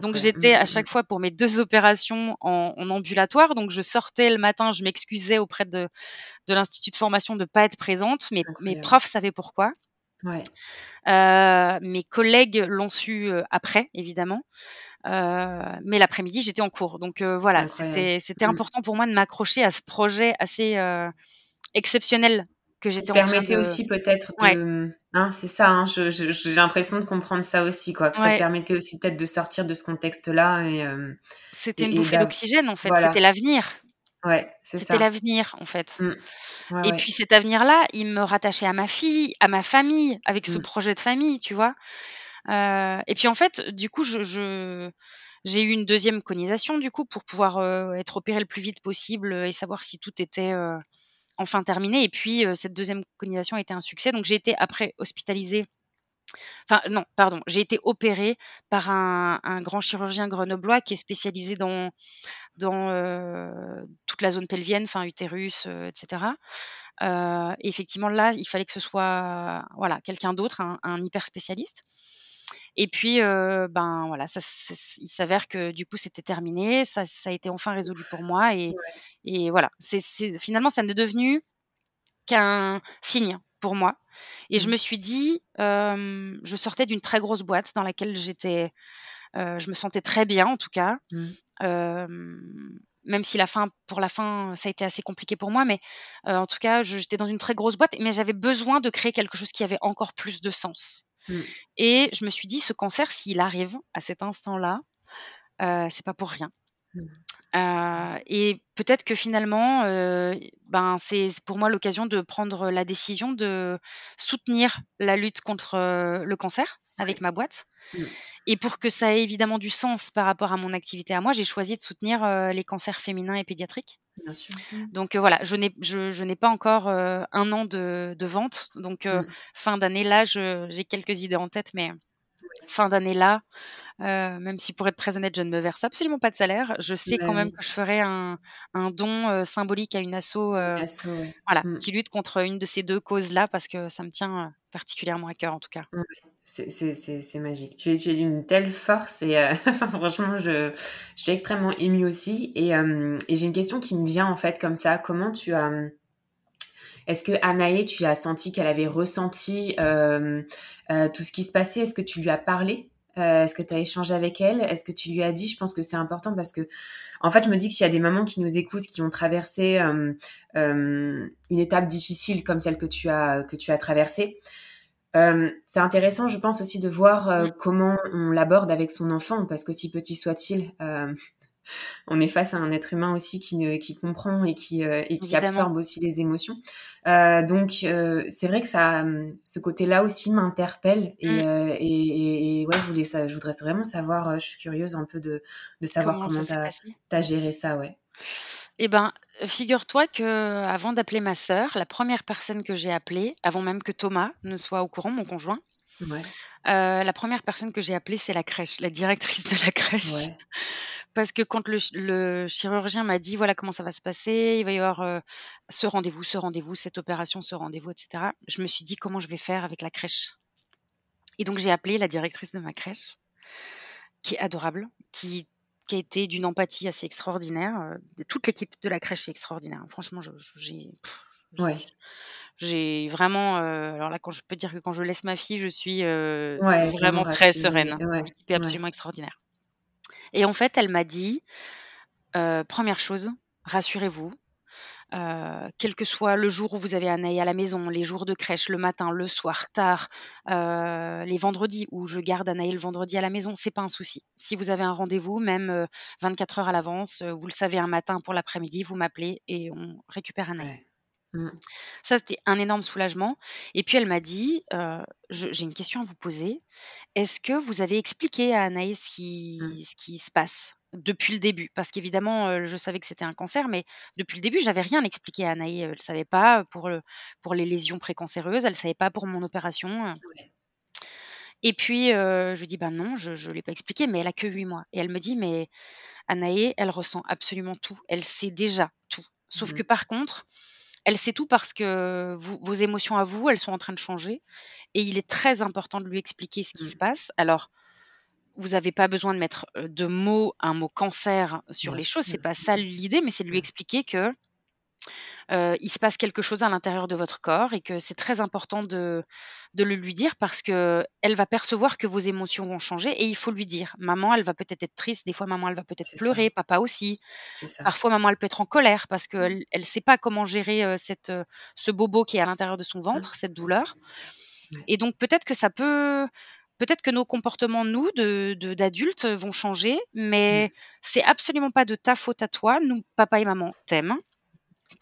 Donc j'étais à mmh, chaque mmh. fois pour mes deux opérations en, ambulatoire. Donc je sortais le matin, je m'excusais auprès de, de l'institut de formation de ne pas être présente. Mais mes profs savaient pourquoi. Ouais. Euh, mes collègues l'ont su euh, après, évidemment. Euh, mais l'après-midi, j'étais en cours. Donc euh, voilà, c'était mmh. important pour moi de m'accrocher à ce projet assez exceptionnel que j'étais en train de... permettait aussi peut-être de... Hein, c'est ça, hein, j'ai l'impression de comprendre ça aussi, quoi. Que ça permettait aussi peut-être de sortir de ce contexte-là. et C'était une bouffée d'oxygène, en fait. C'était l'avenir. Ouais, c'est C'était l'avenir, en fait. Mmh. et puis cet avenir-là, il me rattachait à ma fille, à ma famille, avec ce mmh. projet de famille, tu vois. Euh, et puis en fait, du coup, je, j'ai eu une deuxième conisation du coup pour pouvoir euh, être opérée le plus vite possible et savoir si tout était euh, enfin terminé. Et puis cette deuxième conisation a été un succès. Donc j'ai été après hospitalisée. Enfin non, pardon, j'ai été opérée par un, grand chirurgien grenoblois qui est spécialisé dans dans toute la zone pelvienne, enfin utérus, etc. et effectivement là, il fallait que ce soit voilà quelqu'un d'autre, un, un hyper spécialiste. Et puis, euh, ben voilà, ça, il s'avère que du coup c'était terminé, ça, ça, a été enfin résolu pour moi et, et voilà, c'est finalement ça n'est devenu qu'un signe pour moi. Et je mmh. me suis dit, euh, je sortais d'une très grosse boîte dans laquelle j'étais, euh, je me sentais très bien en tout cas. Mmh. même si la fin, pour la fin, ça a été assez compliqué pour moi, mais en tout cas, j'étais dans une très grosse boîte, mais j'avais besoin de créer quelque chose qui avait encore plus de sens. Mmh. Et je me suis dit, ce cancer, s'il arrive à cet instant-là, euh, c'est pas pour rien. Euh, et peut-être que finalement, euh, ben c'est pour moi l'occasion de prendre la décision de soutenir la lutte contre le cancer avec ma boîte. Mmh. Et pour que ça ait évidemment du sens par rapport à mon activité à moi, j'ai choisi de soutenir les cancers féminins et pédiatriques. Bien sûr. Mmh. Donc voilà, je n'ai je, n'ai pas encore un an de, de, vente. Donc fin d'année là, j'ai quelques idées en tête, mais fin d'année là, euh, même si pour être très honnête, je ne me verse absolument pas de salaire, je sais quand même que je ferai un, don symbolique à une asso, voilà, mmh. qui lutte contre une de ces deux causes-là parce que ça me tient particulièrement à cœur en tout cas. C'est magique. Tu es, tu es d'une telle force et franchement, je, je, suis extrêmement émue aussi. Et, et j'ai une question qui me vient en fait comme ça. Comment tu as est-ce que Anaé, tu as senti qu'elle avait ressenti euh, euh, tout ce qui se passait? Est-ce que tu lui as parlé? Euh, Est-ce que tu as échangé avec elle? Est-ce que tu lui as dit? Je pense que c'est important parce que, en fait, je me dis que s'il y a des mamans qui nous écoutent, qui ont traversé une étape difficile comme celle que tu as que tu as traversée, c'est intéressant, je pense aussi de voir comment on l'aborde avec son enfant, parce qu'aussi petit soit-il, on est face à un être humain aussi qui, ne, qui comprend et qui, euh, et qui absorbe aussi les émotions. Euh, donc euh, c'est vrai que ça, ce côté-là aussi m'interpelle et, et, ouais, je voulais ça, je voudrais vraiment savoir. je suis curieuse un peu de, de savoir comment tu as, géré ça, ouais. Eh ben, figure-toi que avant d'appeler ma sœur, la première personne que j'ai appelée, avant même que Thomas ne soit au courant, mon conjoint, la première personne que j'ai appelée, c'est la crèche, la directrice de la crèche. Parce que quand le, chirurgien m'a dit voilà comment ça va se passer, il va y avoir ce rendez-vous, ce rendez-vous, cette opération, ce rendez-vous, etc. Je me suis dit comment je vais faire avec la crèche. Et donc j'ai appelé la directrice de ma crèche, qui est adorable, qui, a été d'une empathie assez extraordinaire. toute l'équipe de la crèche est extraordinaire. Franchement, j'ai j'ai vraiment, alors là, quand je peux dire que quand je laisse ma fille, je suis vraiment très sereine. L'équipe est absolument extraordinaire. Et en fait, elle m'a dit, euh, première chose, rassurez-vous, euh, quel que soit le jour où vous avez un œil à la maison, les jours de crèche, le matin, le soir, tard, euh, les vendredis où je garde un œil le vendredi à la maison, c'est pas un souci. Si vous avez un rendez-vous, même 24 heures à l'avance, vous le savez un matin pour l'après-midi, vous m'appelez et on récupère un œil. Mmh. Ça, c'était un énorme soulagement. Et puis elle m'a dit, j'ai une question à vous poser. Est-ce que vous avez expliqué à Anaïs ce qui, mmh. ce qui se passe depuis le début? Parce qu'évidemment, je savais que c'était un cancer, mais depuis le début, j'avais rien expliqué à Anaïs. Elle ne savait pas pour, le, pour les lésions précancéreuses, elle ne savait pas pour mon opération. Et puis, je lui dis, bah non, je ne l'ai pas expliqué, mais elle a que 8 mois. Et elle me dit, mais Anaïs, elle ressent absolument tout. Elle sait déjà tout. Sauf mmh que par contre, elle sait tout parce que vos émotions à vous, elles sont en train de changer. Et il est très important de lui expliquer ce qui se mmh. passe. Alors, vous n'avez pas besoin de mettre de mots, un mot cancer sur les choses. C'est pas ça l'idée, mais c'est de lui mmh. expliquer que euh, il se passe quelque chose à l'intérieur de votre corps et que c'est très important de, de le lui dire parce que elle va percevoir que vos émotions vont changer et il faut lui dire. Maman, elle va peut-être être triste, des fois maman, elle va peut-être pleurer, papa aussi. Parfois, maman, elle peut être en colère parce qu'elle ne mmh. sait pas comment gérer euh, cette, euh, ce bobo qui est à l'intérieur de son mmh. ventre, cette douleur. Et donc, peut-être que ça peut peut-être que nos comportements, nous, d'adultes, de, vont changer, mais mmh. c'est absolument pas de ta faute à toi. Nous, papa et maman, t'aiment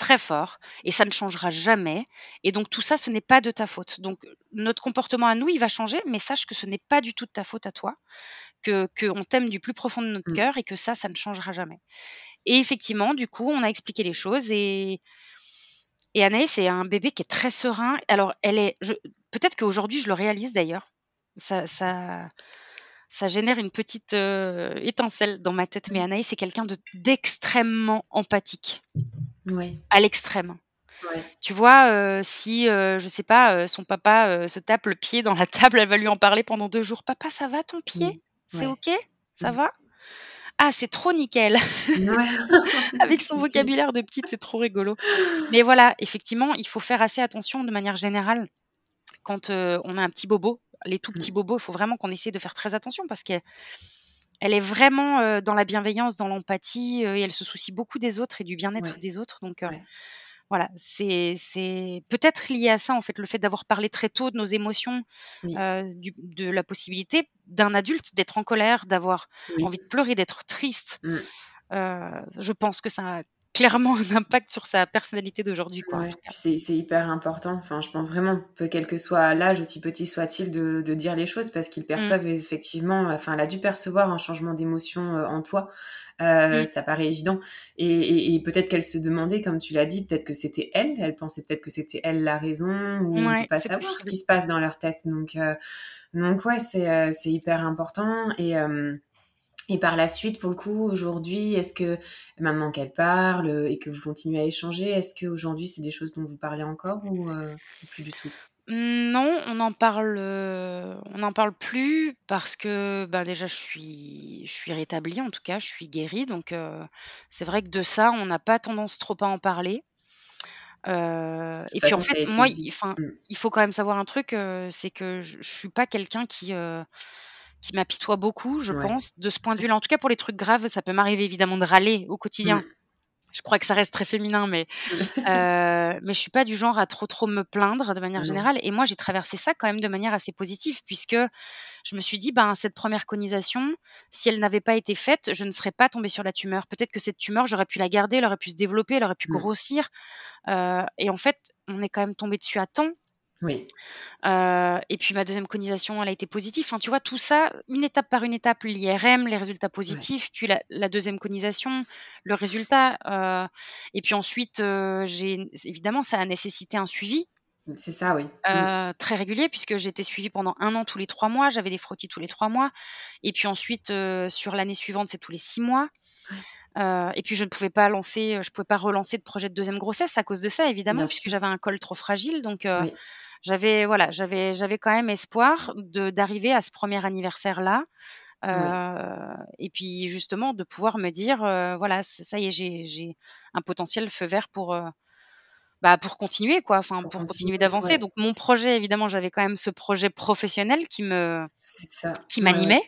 très fort et ça ne changera jamais. Et donc tout ça, ce n'est pas de ta faute. Donc notre comportement à nous, il va changer, mais sache que ce n'est pas du tout de ta faute à toi, que qu'on t'aime du plus profond de notre mmh. cœur et que ça, ça ne changera jamais. Et effectivement, du coup, on a expliqué les choses et et Anaïs, c'est un bébé qui est très serein. Alors, elle est, peut-être qu'aujourd'hui, je le réalise d'ailleurs. Ça, ça, ça génère une petite euh, étincelle dans ma tête. Mais mmh. Anaïs, c'est quelqu'un d'extrêmement empathique. À l'extrême. Tu vois, euh, si, euh, je sais pas, euh, son papa se tape le pied dans la table, elle va lui en parler pendant deux jours. Papa, ça va ton pied? C'est ok? Ça va? Ah, c'est trop nickel. Avec son vocabulaire de petite, c'est trop rigolo. Mais voilà, effectivement, il faut faire assez attention de manière générale quand on a un petit bobo. Les tout petits mmh. bobos, il faut vraiment qu'on essaie de faire très attention parce que elle est vraiment dans la bienveillance, dans l'empathie, et elle se soucie beaucoup des autres et du bien-être des autres. Donc voilà, c'est peut-être lié à ça en fait, le fait d'avoir parlé très tôt de nos émotions, de la possibilité d'un adulte d'être en colère, d'avoir envie de pleurer, d'être triste. Mmh. je pense que ça clairement un impact sur sa personnalité d'aujourd'hui, c'est hyper important. Enfin, je pense vraiment, peu quel que soit l'âge, aussi petit soit-il, de de dire les choses parce qu'ils mmh. perçoivent effectivement enfin, elle a dû percevoir un changement d'émotion, en toi. Mmh. ça paraît évident et et peut-être qu'elle se demandait, comme tu l'as dit, peut-être que c'était elle. Elle pensait peut-être que c'était elle la raison ou on peut pas savoir ce qui se passe dans leur tête donc donc ouais, c'est, c'est hyper important et et par la suite, pour le coup, aujourd'hui, est-ce que maintenant qu'elle parle et que vous continuez à échanger, est-ce qu'aujourd'hui c'est des choses dont vous parlez encore ou, euh, plus du tout? Mmh, Non, on en parle, euh, on n'en parle plus parce que bah, déjà je suis, je suis rétablie en tout cas, je suis guérie, donc euh, c'est vrai que de ça, on n'a pas tendance trop à en parler. et puis en fait, moi, il, mmh. il faut quand même savoir un truc, c'est que je, je suis pas quelqu'un qui qui m'apitoie beaucoup, je pense, de ce point de vue-là. En tout cas, pour les trucs graves, ça peut m'arriver évidemment de râler au quotidien. Mmh. Je crois que ça reste très féminin, mais euh, mais je suis pas du genre à trop trop me plaindre de manière générale. Et moi, j'ai traversé ça quand même de manière assez positive, puisque je me suis dit, ben cette première conisation, si elle n'avait pas été faite, je ne serais pas tombée sur la tumeur. Peut-être que cette tumeur, j'aurais pu la garder, elle aurait pu se développer, elle aurait pu mmh. grossir. Euh, et en fait, on est quand même tombé dessus à temps. Oui. Euh, et puis ma deuxième conisation, elle a été positive. Enfin, tu vois, tout ça, une étape par une étape, l'IRM, les résultats positifs, puis la, deuxième conisation, le résultat. Euh, et puis ensuite, euh, j'ai évidemment, ça a nécessité un suivi. C'est ça, oui. Mm. Très régulier, puisque j'étais suivie pendant un an tous les trois mois. J'avais des frottis tous les trois mois. Et puis ensuite, sur l'année suivante, c'est tous les six mois. Et puis je ne pouvais pas lancer, je pouvais pas relancer de projet de deuxième grossesse à cause de ça, évidemment, puisque j'avais un col trop fragile. Donc, j'avais voilà, j'avais j'avais quand même espoir d'arriver à ce premier anniversaire là. Euh, et puis justement de pouvoir me dire euh, voilà ça y est j'ai j'ai un potentiel feu vert pour euh, bah, pour continuer quoi, enfin pour, continuer d'avancer. Donc mon projet évidemment, j'avais quand même ce projet professionnel qui me qui m'animait,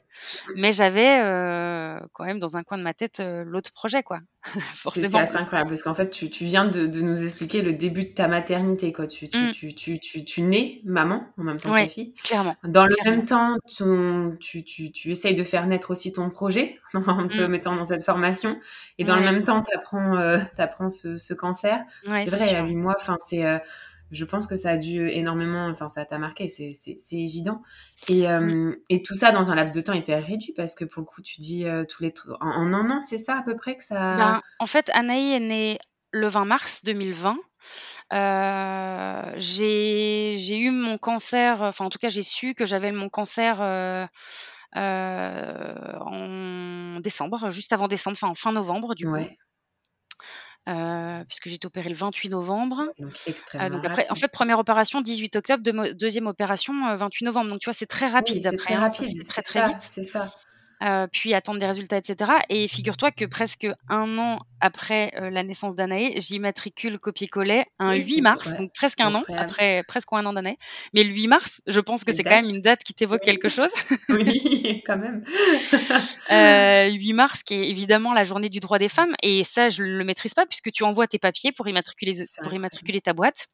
mais j'avais euh, quand même dans un coin de ma tête euh, l'autre projet quoi. C'est assez incroyable parce qu'en fait tu, tu viens de, de, nous expliquer le début de ta maternité quoi. Tu tu, mmh. tu, tu, tu, tu, nais maman en même temps que ta fille. Clairement. Dans le même temps, tu, tu, tu essayes de faire naître aussi ton projet en te mmh. mettant dans cette formation et dans le même temps tu apprends, euh, ce, ce cancer. c'est vrai, moi. Enfin, c'est, euh, je pense que ça a dû énormément, enfin, ça t'a marqué, c'est, c'est, évident. Et, euh, et tout ça dans un laps de temps hyper réduit, parce que pour le coup, tu dis euh, tous les en, en, un an, c'est ça à peu près que ça. Ben, en fait, Anaï est née le 20 mars 2020. j'ai, j'ai eu mon cancer, enfin en tout cas j'ai su que j'avais mon cancer en décembre, juste avant décembre, enfin en fin novembre du coup. Euh, puisque j'ai été opérée le 28 novembre. Donc extrêmement. Euh, donc après, en fait, première opération 18 octobre, deuxième opération 28 euh, novembre. Donc tu vois, c'est très rapide après. Très hein, rapide, très très vite. C'est ça. Euh, puis attendre des résultats, etc. Et figure-toi que presque un an après euh, la naissance d'Anaé, j'immatricule copier-coller un 8 mars, donc presque un an, après presque un an d'Anaé. Mais le 8 mars, je pense que c'est quand même une date qui t'évoque quelque chose. oui, quand même. euh, 8 mars, qui est évidemment la journée du droit des femmes. Et ça, je ne le maîtrise pas puisque tu envoies tes papiers pour immatriculer, pour immatriculer ta boîte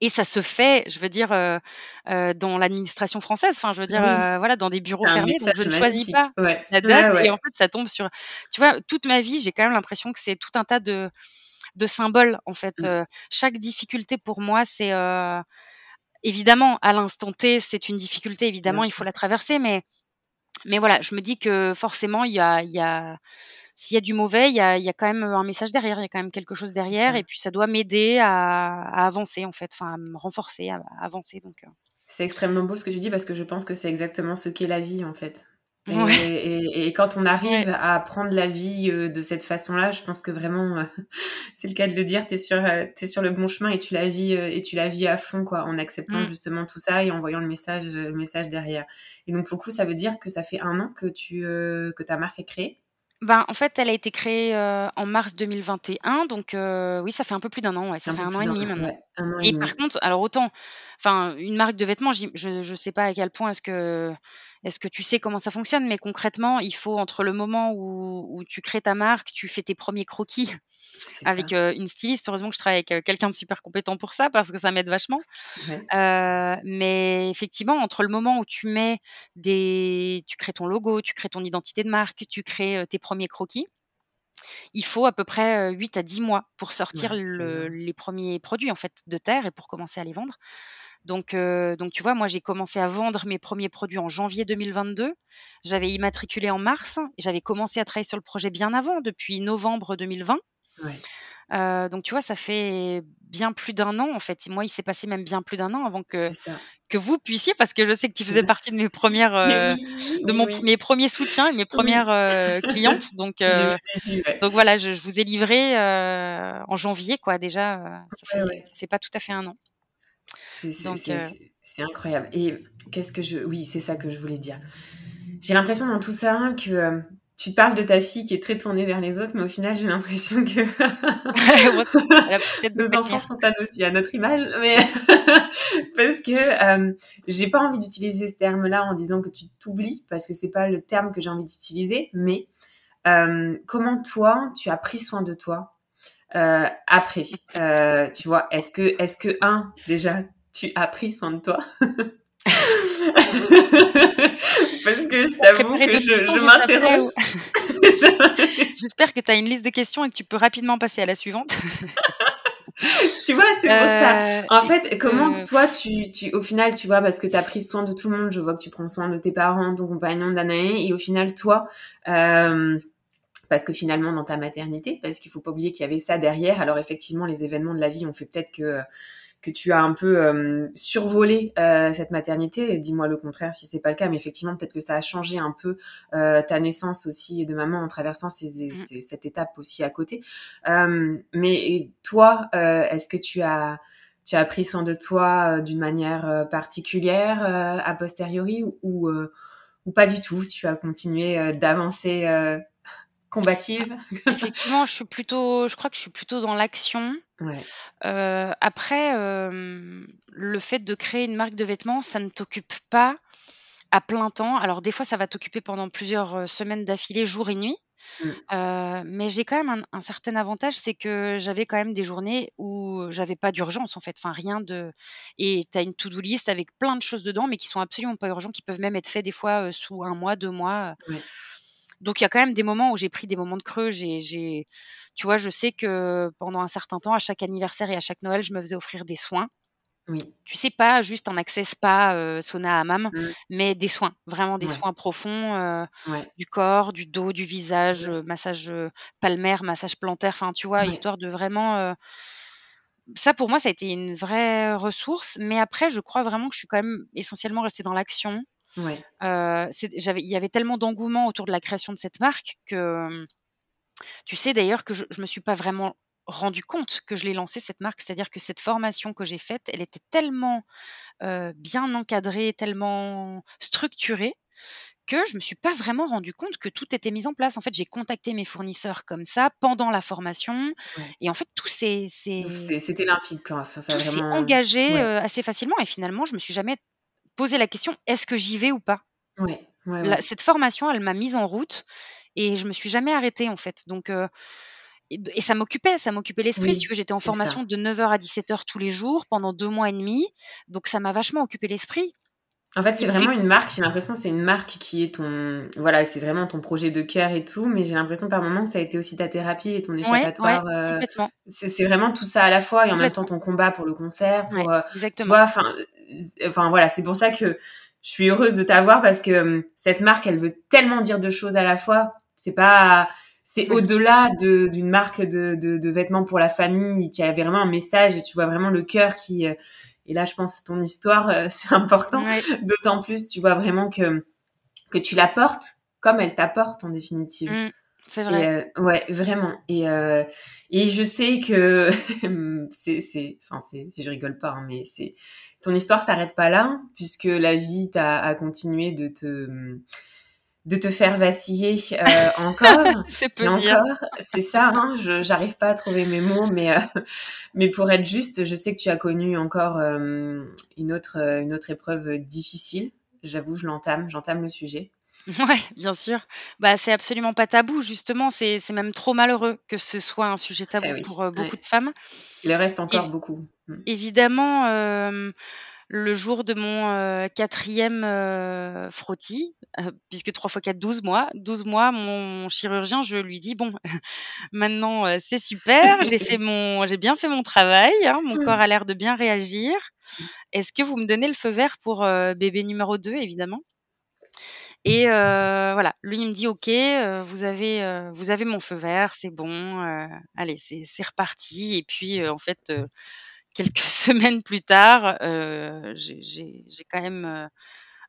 et ça se fait, je veux dire, euh, euh, dans l'administration française. Enfin, je veux dire, euh, voilà, dans des bureaux fermés. Donc, je ne choisis pas la date et en fait, ça tombe sur. Tu vois, toute ma vie, j'ai quand même l'impression que c'est tout un tas de de symboles. En fait, mmh. chaque difficulté pour moi, c'est évidemment à l'instant T, c'est une difficulté. Évidemment, il faut la traverser, mais mais voilà, je me dis que forcément, il y a il y a s'il y a du mauvais, il y a, y a, quand même un message derrière, il y a quand même quelque chose derrière, et puis ça doit m'aider à, à, avancer en fait, enfin à me renforcer, à, avancer. Donc euh. c'est extrêmement beau ce que tu dis parce que je pense que c'est exactement ce qu'est la vie en fait. Et, et, et, quand on arrive à prendre la vie euh, de cette façon-là, je pense que vraiment, c'est le cas de le dire, tu es sur, euh, es sur le bon chemin et tu la vis, et tu la vis à fond, quoi, en acceptant mmh. justement tout ça et en voyant le message, le message derrière. Et donc, pour coup, ça veut dire que ça fait un an que, tu, que ta marque est créée? Ben, en fait, elle a été créée, euh, en mars 2021 donc heu, oui, ça fait un peu plus d'un an, ouais, ça fait un an et demi maintenant et par contre alors autant enfin, une marque de vêtements, je je sais pas à quel point est-ce que est-ce que tu sais comment ça fonctionne? Mais concrètement, il faut entre le moment où où tu crées ta marque, tu fais tes premiers croquis avec, euh, une styliste. Heureusement que je travaille avec, euh, quelqu'un de super compétent pour ça parce que ça m'aide vachement. Euh, mais effectivement, entre le moment où tu mets des tu crées ton logo, tu crées ton identité de marque, tu crées, tes premiers croquis il faut à peu près 8 à 10 mois pour sortir les premiers produits en fait de terre et pour commencer à les vendre. Donc, donc tu vois, moi j'ai commencé à vendre mes premiers produits en janvier 2022. J'avais immatriculé en mars. J'avais commencé à travailler sur le projet bien avant, depuis novembre 2020. Euh, donc tu vois, ça fait bien plus d'un an en fait. Moi, il s'est passé même bien plus d'un an avant que que vous puissiez, parce que je sais que tu faisais partie de mes premières, euh, de mon, mes premiers soutiens, mes premières euh, clientes. Donc donc voilà, je, vous ai livré en janvier quoi. Déjà, ça, fait, fait pas tout à fait un an. C'est incroyable. Et qu'est-ce que je, oui, c'est ça que je voulais dire. J'ai l'impression dans tout ça que tu parles de ta fille qui est très tournée vers les autres, mais au final, j'ai l'impression que nos enfants sont à notre, à notre image, mais parce que euh, j'ai pas envie d'utiliser ce terme-là en disant que tu t'oublies, parce que c'est pas le terme que j'ai envie d'utiliser, mais euh, comment toi, tu as pris soin de toi euh, après, euh, tu vois, est-ce que, est-ce que un déjà, tu as pris soin de toi Parce que je t'avoue que je, je m'interroge. J'espère que tu as une liste de questions et que tu peux rapidement passer à la suivante. tu vois, c'est pour ça. Euh, en fait, comment toi, tu, tu, au final, tu vois, parce que tu as pris soin de tout le monde, je vois que tu prends soin de tes parents, ton compagnon, d'Anaé, et au final, toi, euh, parce que finalement, dans ta maternité, parce qu'il faut pas oublier qu'il y avait ça derrière, alors effectivement, les événements de la vie ont fait peut-être que que tu as un peu euh, survolé euh, cette maternité. Dis-moi le contraire si c'est pas le cas, mais effectivement peut-être que ça a changé un peu euh, ta naissance aussi de maman en traversant ces, mmh. ces, cette étape aussi à côté. mais toi, est-ce que tu as tu as pris soin de toi d'une manière particulière a posteriori ou, ou pas du tout? Tu as continué d'avancer combative Effectivement, je suis plutôt, je crois que je suis plutôt dans l'action. Euh, après, euh, le fait de créer une marque de vêtements, ça ne t'occupe pas à plein temps. Alors des fois, ça va t'occuper pendant plusieurs euh, semaines d'affilée, jour et nuit. Mm. mais j'ai quand même un, certain avantage, c'est que j'avais quand même des journées où j'avais pas d'urgence en fait, enfin rien de. Et tu as une to-do list avec plein de choses dedans, mais qui sont absolument pas urgents, qui peuvent même être faits des fois sous un mois, deux mois. Donc il y a quand même des moments où j'ai pris des moments de creux. J'ai, tu vois, je sais que pendant un certain temps, à chaque anniversaire et à chaque Noël, je me faisais offrir des soins. Oui. Tu sais pas juste un accès spa, euh, sauna, hammam, mais des soins, vraiment des soins profonds euh, du corps, du dos, du visage, euh, massage palmaire, massage plantaire. Enfin, tu vois, histoire de vraiment ça pour moi ça a été une vraie ressource mais après je crois vraiment que je suis quand même essentiellement restée dans l'action Ouais. Euh, il y avait tellement d'engouement autour de la création de cette marque que, tu sais d'ailleurs que je, je me suis pas vraiment rendu compte que je l'ai lancée cette marque, c'est-à-dire que cette formation que j'ai faite, elle était tellement euh, bien encadrée, tellement structurée que je me suis pas vraiment rendu compte que tout était mis en place. En fait, j'ai contacté mes fournisseurs comme ça pendant la formation, et en fait tout s'est, c'était limpide quand ça, tout s'est engagé euh, assez facilement. Et finalement, je me suis jamais poser la question est-ce que j'y vais ou pas? Ouais, Cette formation, elle m'a mise en route et je me suis jamais arrêtée en fait. Donc euh, et, ça m'occupait, ça m'occupait l'esprit. si tu veux, j'étais en formation de 9h à 17h tous les jours pendant deux mois et demi. Donc ça m'a vachement occupé l'esprit. En fait, c'est vraiment une marque. J'ai l'impression que c'est une marque qui est ton, voilà, c'est vraiment ton projet de cœur et tout. Mais j'ai l'impression par moments que ça a été aussi ta thérapie et ton échappatoire. Euh, c'est vraiment tout ça à la fois et en même temps ton combat pour le concert. Pour, euh, exactement. enfin, enfin voilà, c'est pour ça que je suis heureuse de t'avoir parce que hum, cette marque, elle veut tellement dire de choses à la fois. C'est pas, c'est au-delà d'une marque de, de, de, vêtements pour la famille. Il y a vraiment un message et tu vois vraiment le cœur qui euh, et là, je pense que ton histoire, euh, c'est important. D'autant plus, tu vois vraiment que, que tu la portes comme elle t'apporte en définitive. Mmh, c'est vrai. Euh, ouais, vraiment. Et, euh, et je sais que c'est, c'est, enfin, c'est, je rigole pas, hein, mais c'est, ton histoire s'arrête pas là, puisque la vie t'a a continué de te, de te faire vaciller euh, encore. c'est peu dire. C'est ça, hein, je j'arrive pas à trouver mes mots, mais euh, mais pour être juste, je sais que tu as connu encore euh, une autre une autre épreuve difficile. J'avoue, je l'entame, j'entame le sujet. Ouais, bien sûr. Bah, c'est absolument pas tabou, justement. C'est même trop malheureux que ce soit un sujet tabou eh pour beaucoup de femmes. Il reste encore beaucoup. Mm. Évidemment, le jour de mon quatrième frottis, puisque 3 fois 4, 12 mois. 12 mois, mon chirurgien, je lui dis bon, maintenant c'est super, j'ai fait mon, j'ai bien fait mon travail, hein, mon corps a l'air de bien réagir. Est-ce que vous me donnez le feu vert pour bébé numéro 2, évidemment? Et voilà, lui il me dit ok, vous avez vous avez mon feu vert, c'est bon, allez c'est c'est reparti. Et puis en fait quelques semaines plus tard, j'ai quand même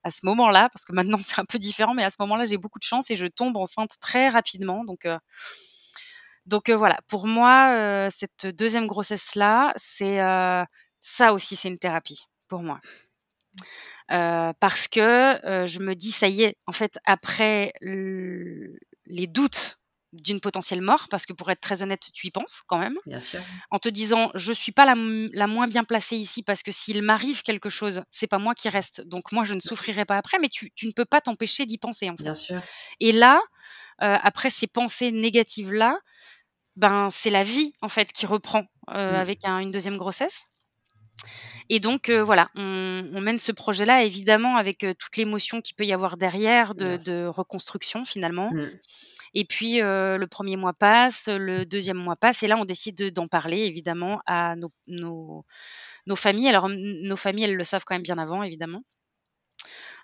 à ce moment-là, parce que maintenant c'est un peu différent, mais à ce moment-là j'ai beaucoup de chance et je tombe enceinte très rapidement. Donc donc voilà, pour moi cette deuxième grossesse là, c'est ça aussi c'est une thérapie pour moi. Euh, parce que euh, je me dis, ça y est, en fait, après les doutes d'une potentielle mort, parce que pour être très honnête, tu y penses quand même, Bien sûr. en te disant, je suis pas la, la moins bien placée ici, parce que s'il m'arrive quelque chose, c'est pas moi qui reste, donc moi je ne souffrirai pas après, mais tu, tu ne peux pas t'empêcher d'y penser en fait. Bien sûr. Et là, euh, après ces pensées négatives là, ben c'est la vie en fait qui reprend mmh. avec une deuxième grossesse. Et donc voilà, on, mène ce projet-là évidemment avec toute l'émotion qu'il peut y avoir derrière de, reconstruction finalement. Mmh. Et puis le premier mois passe, le deuxième mois passe, et là on décide d'en parler évidemment à nos, familles. Alors nos familles, elles le savent quand même bien avant évidemment.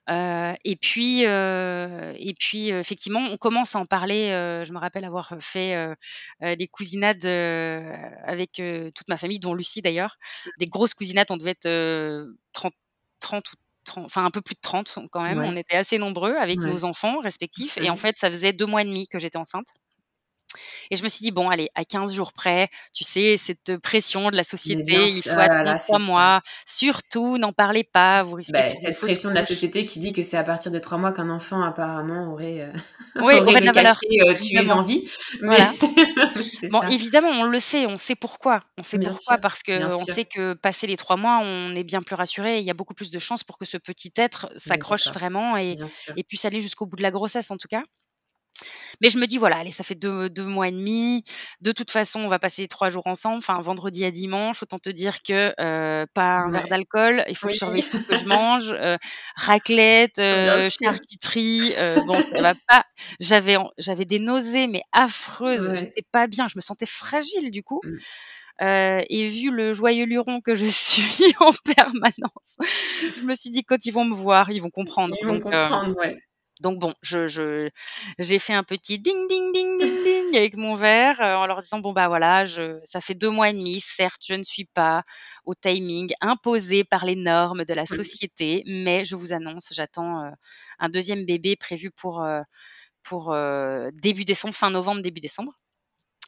Euh, et puis, euh, et puis effectivement, on commence à en parler. Euh, je me rappelle avoir fait des cousinades avec toute ma famille, dont Lucie d'ailleurs. Des grosses cousinades, on devait être 30, 30 ou enfin un peu plus de 30 quand même. On était assez nombreux avec nos enfants respectifs. Et en fait, ça faisait deux mois et demi que j'étais enceinte. Et je me suis dit, bon, allez, à 15 jours près, tu sais, cette pression de la société, il faut attendre trois mois. Surtout, n'en parlez pas, vous risquez bah, Cette pression de la société qui dit que c'est à partir de trois mois qu'un enfant, apparemment, aurait, euh, oui, aurait, de la valeur. Euh, tu es en vie. Voilà. bon, évidemment, on le sait, on sait pourquoi. On sait pourquoi, parce que on sait que passé les trois mois, on est bien plus rassuré. Il y a beaucoup plus de chances pour que ce petit être s'accroche vraiment et, et puisse aller jusqu'au bout de la grossesse, en tout cas. Mais je me dis, voilà, allez, ça fait deux, deux, mois et demi. De toute façon, on va passer trois jours ensemble, enfin vendredi à dimanche. Autant te dire que euh, pas un verre d'alcool. Il faut que je surveille tout ce que je mange. Euh, raclette, euh, charcuterie. Euh, bon, ça va pas. J'avais, j'avais des nausées, mais affreuses. J'étais pas bien. Je me sentais fragile du coup. Mmh. Euh, et vu le joyeux luron que je suis en permanence, je me suis dit quand ils vont me voir, ils vont comprendre. Ils vont comprendre, ouais. Donc bon, je, j'ai fait un petit ding ding ding ding ding avec mon verre euh, en leur disant bon bah voilà, je, ça fait deux mois et demi, certes je ne suis pas au timing imposé par les normes de la société, mais je vous annonce, j'attends euh, un deuxième bébé prévu pour euh, pour début décembre, fin novembre, début décembre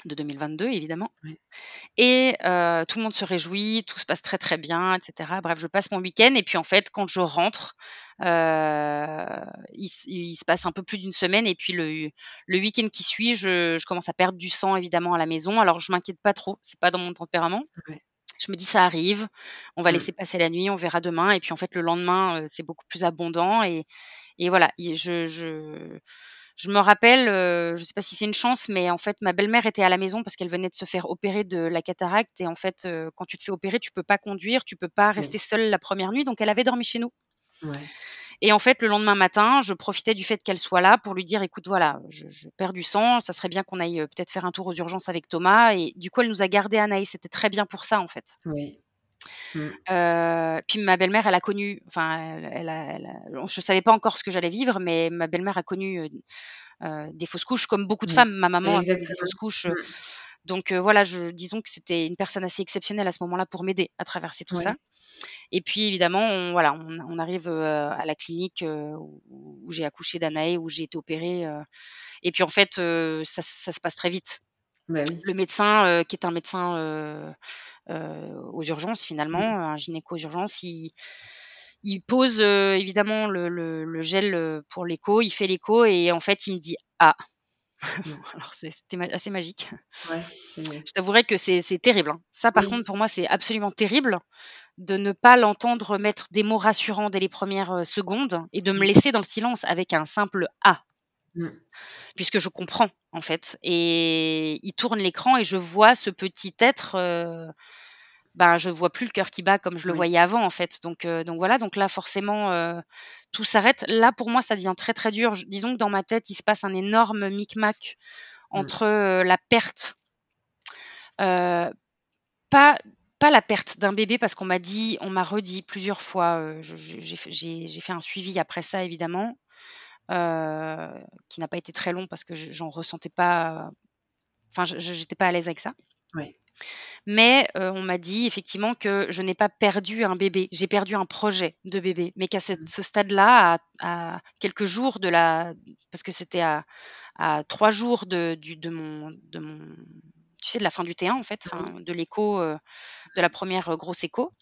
de 2022 évidemment. Et tout le monde se réjouit, tout se passe très très bien, etc. Bref, je passe mon week-end et puis en fait, quand je rentre, il, se passe un peu plus d'une semaine et puis le, le week-end qui suit, je, commence à perdre du sang évidemment à la maison. Alors je m'inquiète pas trop, c'est pas dans mon tempérament. Je me dis ça arrive, on va laisser passer la nuit, on verra demain. Et puis en fait le lendemain c'est beaucoup plus abondant et, et voilà, je, je je me rappelle, euh, je ne sais pas si c'est une chance, mais en fait, ma belle-mère était à la maison parce qu'elle venait de se faire opérer de la cataracte. Et en fait, euh, quand tu te fais opérer, tu peux pas conduire, tu peux pas rester seule la première nuit. Donc, elle avait dormi chez nous. Et en fait, le lendemain matin, je profitais du fait qu'elle soit là pour lui dire, écoute, voilà, je, perds du sang, ça serait bien qu'on aille euh, peut-être faire un tour aux urgences avec Thomas. Et du coup, elle nous a gardé Anaïs. C'était très bien pour ça, en fait. Oui. Mmh. puis ma belle-mère, elle a connu, enfin, elle, je savais pas encore ce que j'allais vivre, mais ma belle-mère a connu des fausses couches, comme beaucoup de femmes. Ma maman a connu des fausses couches. Mmh. Donc voilà, je, disons que c'était une personne assez exceptionnelle à ce moment-là pour m'aider à traverser tout ça. Et puis évidemment, on, voilà, on, arrive à la clinique où, j'ai accouché d'Anaé, où j'ai été opérée. et puis en fait, ça, se passe très vite. Bah Le médecin, qui est un médecin euh, aux urgences finalement, mmh. un gynéco aux urgences, il, il pose euh, évidemment le, le, gel euh, pour l'écho, il fait l'écho et en fait il me dit ah. Alors c'était assez magique. Ouais, je t'avouerais que c'est terrible. Hein. Ça par contre pour moi c'est absolument terrible de ne pas l'entendre mettre des mots rassurants dès les premières secondes et de me mmh. laisser dans le silence avec un simple ah. Puisque je comprends en fait. Et il tourne l'écran et je vois ce petit être bah, je vois plus le cœur qui bat comme je le voyais avant, en fait. Donc, donc voilà, donc là, forcément, tout s'arrête. Là, pour moi, ça devient très, très dur. disons que dans ma tête, il se passe un énorme micmac mmh. entre la perte, pas, pas la perte d'un bébé, parce qu'on m'a dit, on m'a redit plusieurs fois, j'ai fait un suivi après ça, évidemment, qui n'a pas été très long parce que j'en ressentais pas, enfin, je n'étais pas à l'aise avec ça. Oui. Mais on m'a dit effectivement que je n'ai pas perdu un bébé, j'ai perdu un projet de bébé, mais qu'à mmh. ce stade-là, à, quelques jours de la, parce que c'était à, trois jours de, du, de mon, de mon, tu sais, de la fin du T1 en fait, mmh. de l'écho, de la première grosse écho.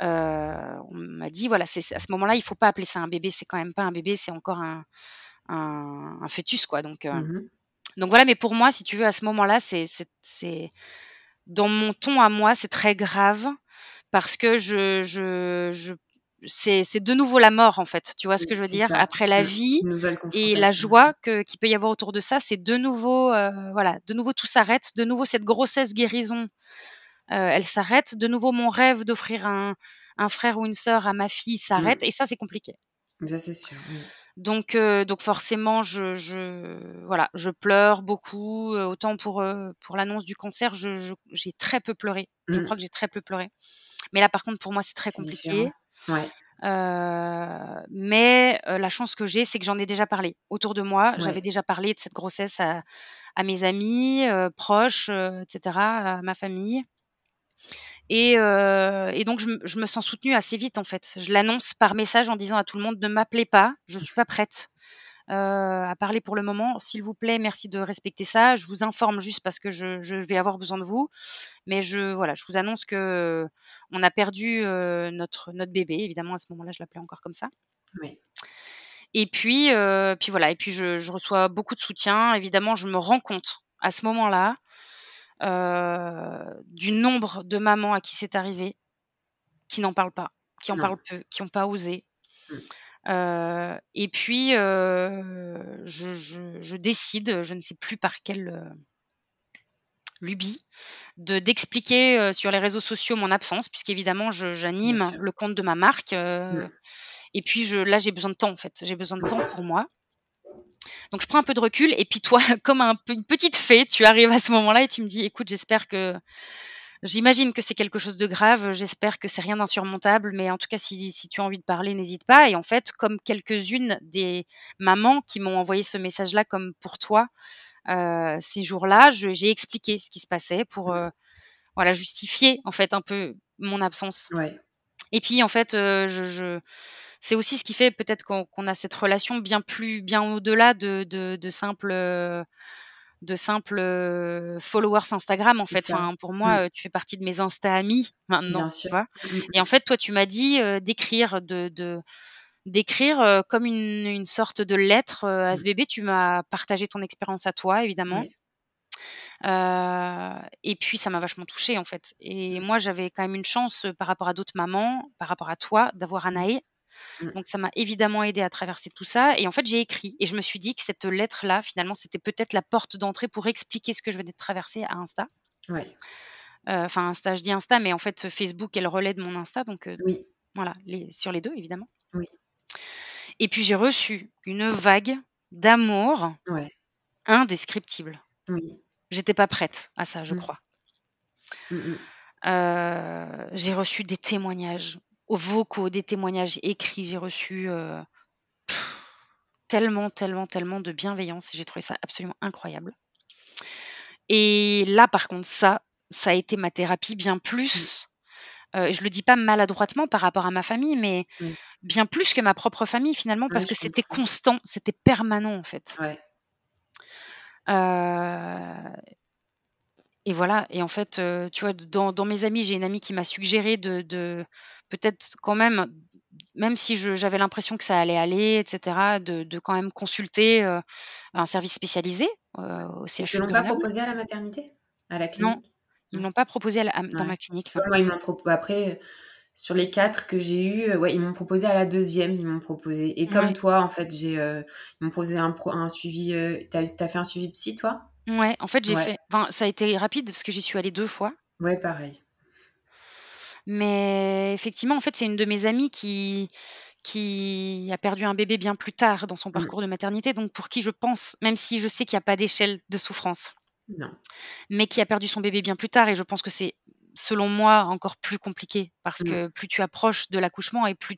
On m'a dit voilà, c'est à ce moment-là, il faut pas appeler ça un bébé, c'est quand même pas un bébé, c'est encore un, un, fœtus quoi. Donc mmh donc voilà, mais pour moi, si tu veux, à ce moment-là, c'est dans mon ton à moi, c'est très grave parce que je, je, je c'est de nouveau la mort en fait. Tu vois ce que je veux dire? Après la vie et la joie que qu'il peut y avoir autour de ça, c'est de nouveau, euh, voilà, de nouveau tout s'arrête, de nouveau cette grossesse guérison, euh, elle s'arrête, de nouveau mon rêve d'offrir un, un frère ou une sœur à ma fille s'arrête, mmh. et ça c'est compliqué. Ça c'est sûr. Donc, euh, donc forcément, je, je, voilà, je pleure beaucoup. Euh, autant pour, euh, pour l'annonce du concert, je, j'ai très peu pleuré. Je mmh. crois que j'ai très peu pleuré. Mais là, par contre, pour moi, c'est très compliqué. Ouais. mais la chance que j'ai, c'est que j'en ai déjà parlé autour de moi. J'avais déjà parlé de cette grossesse à, à mes amis, proches, etc., à ma famille. Euh, et, donc, je, me sens soutenue assez vite, en fait. Je l'annonce par message en disant à tout le monde ne m'appelez pas, je ne suis pas prête euh, à parler pour le moment. S'il vous plaît, merci de respecter ça. Je vous informe juste parce que je, vais avoir besoin de vous. Mais je, voilà, je vous annonce que euh, on a perdu notre, notre bébé. Évidemment, à ce moment-là, je l'appelais encore comme ça. Oui. Et puis, puis voilà. Et puis, je, je reçois beaucoup de soutien. Évidemment, je me rends compte à ce moment-là euh, du nombre de mamans à qui c'est arrivé, qui n'en parlent pas, qui en parlent peu, qui n'ont pas osé. Mmh. Euh, et puis, euh, je, décide, je ne sais plus par quelle lubie, de d'expliquer sur les réseaux sociaux mon absence, puisqu'évidemment, j'anime le compte de ma marque. Mmh. Et puis, je, là, j'ai besoin de temps, en fait. J'ai besoin de temps pour moi. Donc je prends un peu de recul et puis toi, comme un, une petite fée, tu arrives à ce moment-là et tu me dis, écoute, j'espère que J'imagine que c'est quelque chose de grave, j'espère que c'est rien d'insurmontable, mais en tout cas, si, tu as envie de parler, n'hésite pas. Et en fait, comme quelques-unes des mamans qui m'ont envoyé ce message-là, comme pour toi, euh, ces jours-là, j'ai expliqué ce qui se passait pour euh, voilà justifier en fait un peu mon absence. Et puis en fait, euh, je c'est aussi ce qui fait peut-être qu'on a cette relation bien plus, bien au-delà de, de, simples de simples euh, followers Instagram en fait. Enfin, pour moi, mmh. euh, tu fais partie de mes Insta amis maintenant, tu vois. Mmh, mmh, Et en fait, toi, tu m'as dit euh, d'écrire, de, d'écrire comme une, sorte de lettre à ce bébé. Tu m'as partagé ton expérience à toi, évidemment. et puis ça m'a vachement touchée en fait. Et moi j'avais quand même une chance par rapport à d'autres mamans, par rapport à toi, d'avoir Anaï Mmh. Donc ça m'a évidemment aidé à traverser tout ça. Et en fait, j'ai écrit et je me suis dit que cette lettre-là, finalement, c'était peut-être la porte d'entrée pour expliquer ce que je venais de traverser à Insta. Ouais. Euh, enfin, Insta, je dis Insta, mais en fait, Facebook est le relais de mon Insta. Donc euh, oui. voilà, les, sur les deux, évidemment. Oui. Et puis j'ai reçu une vague d'amour ouais. indescriptible. Oui. J'étais pas prête à ça, je mmh. crois. Mmh, euh, j'ai reçu des témoignages vocaux, des témoignages écrits. J'ai reçu euh, tellement, tellement, tellement de bienveillance. J'ai trouvé ça absolument incroyable. Et là, par contre, ça, ça a été ma thérapie bien plus. Euh, je le dis pas maladroitement par rapport à ma famille, mais bien plus que ma propre famille finalement, parce que c'était constant, c'était permanent en fait. Euh, et voilà, et en fait, euh, tu vois, dans, dans mes amis, j'ai une amie qui m'a suggéré de, de peut-être quand même, même si j'avais l'impression que ça allait aller, etc., de, de quand même consulter euh, un service spécialisé euh, au CHU. Ils ne l'ont pas proposé à la maternité? À la clinique? Non, ils ne l'ont pas proposé dans ma clinique. moi, ils m'ont proposé. Après, sur les quatre que j'ai eu, ouais, ils m'ont proposé à la deuxième, ils m'ont proposé. Et comme toi, en fait, j'ai, ils m'ont proposé un, un suivi. tu as, as, fait un suivi psy, toi? Ouais, en fait, j'ai fait. Enfin, ça a été rapide parce que j'y suis allée deux fois. Ouais, pareil. Mais effectivement, en fait, c'est une de mes amies qui qui a perdu un bébé bien plus tard dans son mmh. parcours de maternité, donc pour qui je pense, même si je sais qu'il n'y a pas d'échelle de souffrance, non. mais qui a perdu son bébé bien plus tard, et je pense que c'est selon moi encore plus compliqué parce mmh. que plus tu approches de l'accouchement et plus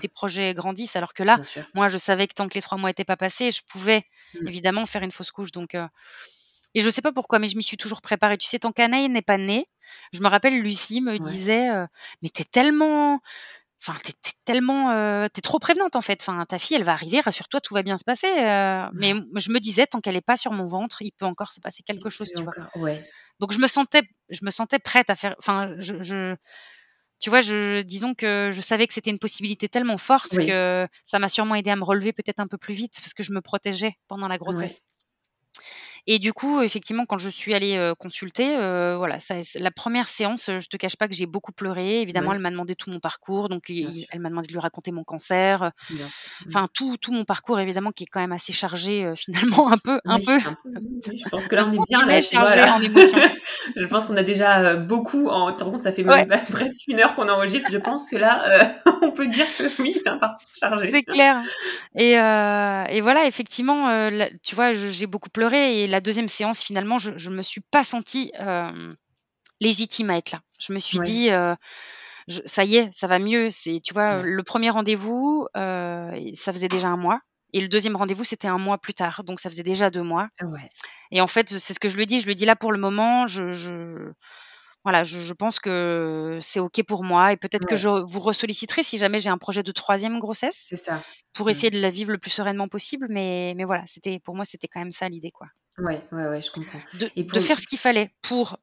tes projets grandissent alors que là moi je savais que tant que les trois mois n'étaient pas passés je pouvais mmh. évidemment faire une fausse couche donc euh, et je ne sais pas pourquoi, mais je m'y suis toujours préparée. Tu sais, tant qu'Anaï n'est pas née, je me rappelle, Lucie me disait, euh, mais t'es tellement, Enfin, t'es, tellement, euh, t'es trop prévenante en fait. Enfin, ta fille, elle va arriver, rassure-toi, tout va bien se passer. Euh. mais je me disais, tant qu'elle est pas sur mon ventre, il peut encore se passer quelque chose, tu vois. Donc je me sentais, je me sentais prête à faire. Enfin, je, tu vois, je, disons que je savais que c'était une possibilité tellement forte que ça m'a sûrement aidé à me relever peut-être un peu plus vite parce que je me protégeais pendant la grossesse. Et du coup, effectivement, quand je suis allée consulter, voilà, ça, la première séance, je te cache pas que j'ai beaucoup pleuré. Évidemment, elle m'a demandé tout mon parcours, donc elle m'a demandé de lui raconter mon cancer, mmh. enfin tout, tout mon parcours évidemment qui est quand même assez chargé finalement un peu, un peu. je pense que là on est bien là, chargé en émotions. je pense qu'on a déjà beaucoup. En te compte, ça fait même presque une heure qu'on enregistre. Je pense que là, on peut dire que oui, c'est un parcours chargé. C'est clair. Et, et voilà, effectivement, tu vois, j'ai beaucoup pleuré et la deuxième séance, finalement, je ne me suis pas sentie légitime à être là. Je me suis dit, ça y est, ça va mieux. C'est, tu vois, le premier rendez-vous, ça faisait déjà un mois. Et le deuxième rendez-vous, c'était un mois plus tard. Donc, ça faisait déjà deux mois. Et en fait, c'est ce que je lui dis. Je lui dis là, pour le moment, je, voilà, je, pense que c'est OK pour moi. Et peut-être que je vous ressolliciterai si jamais j'ai un projet de troisième grossesse. C'est ça. Pour mmh. essayer de la vivre le plus sereinement possible. Mais, mais voilà, c'était, pour moi, c'était quand même ça l'idée, quoi. Ouais, ouais, ouais, je comprends. De, Et de faire ce qu'il fallait pour,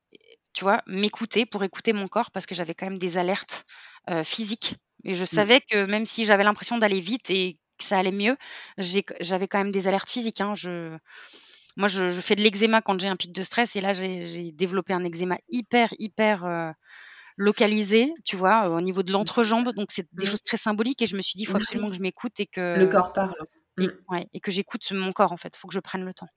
tu vois, m'écouter, pour écouter mon corps, parce que j'avais quand même des alertes euh, physiques. Et je mmh. savais que même si j'avais l'impression d'aller vite et que ça allait mieux, j'avais quand même des alertes physiques. Hein. Je, moi, je, fais de l'eczéma quand j'ai un pic de stress, et là, j'ai développé un eczéma hyper, hyper euh, localisé, tu vois, au niveau de l'entrejambe. Donc, c'est des mmh. choses très symboliques, et je me suis dit, il faut absolument que je m'écoute et que... Le corps parle. Et, mmh. ouais, et que j'écoute mon corps, en fait. Il faut que je prenne le temps.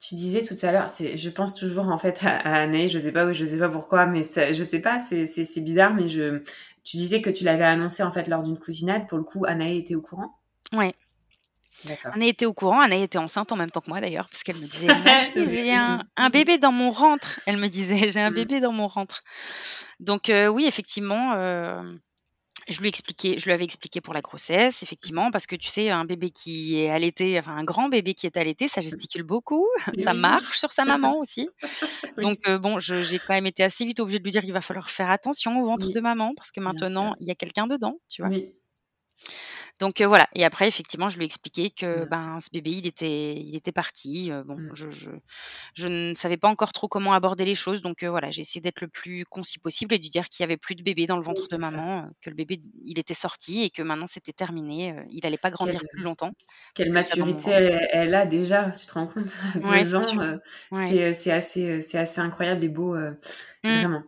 Tu disais tout à l'heure, je pense toujours en fait à, à Anaïs, je sais pas je sais pas pourquoi, mais ça, je sais pas, c'est, bizarre, mais je, tu disais que tu l'avais annoncé en fait lors d'une cousinade. Pour le coup, Anaïs était au courant? Ouais. Anaïs était au courant. Anaïs était enceinte en même temps que moi d'ailleurs, parce qu'elle me disait j'ai un, un, bébé dans mon rentre. Elle me disait j'ai un mm. bébé dans mon rentre. Donc euh, oui, effectivement. Euh, je lui expliquais, je lui avais expliqué pour la grossesse, effectivement, parce que tu sais, un bébé qui est allaité, enfin un grand bébé qui est allaité, ça gesticule beaucoup, ça marche sur sa maman aussi. Donc euh, bon, j'ai quand même été assez vite obligée de lui dire qu'il va falloir faire attention au ventre de maman parce que maintenant il y a quelqu'un dedans, tu vois. Oui. Donc euh, voilà. Et après, effectivement, je lui ai expliqué que ben, ce bébé, il était, il était parti. Euh, bon, mmh. je, je, je, ne savais pas encore trop comment aborder les choses. Donc euh, voilà, j'ai essayé d'être le plus concis possible et de dire qu'il y avait plus de bébé dans le ventre de maman, que le bébé, il était sorti et que maintenant c'était terminé. il n'allait pas grandir plus longtemps. Quelle maturité elle, a déjà, tu te rends compte? Deux ans, c'est assez, c'est assez incroyable et beau, mmh. vraiment.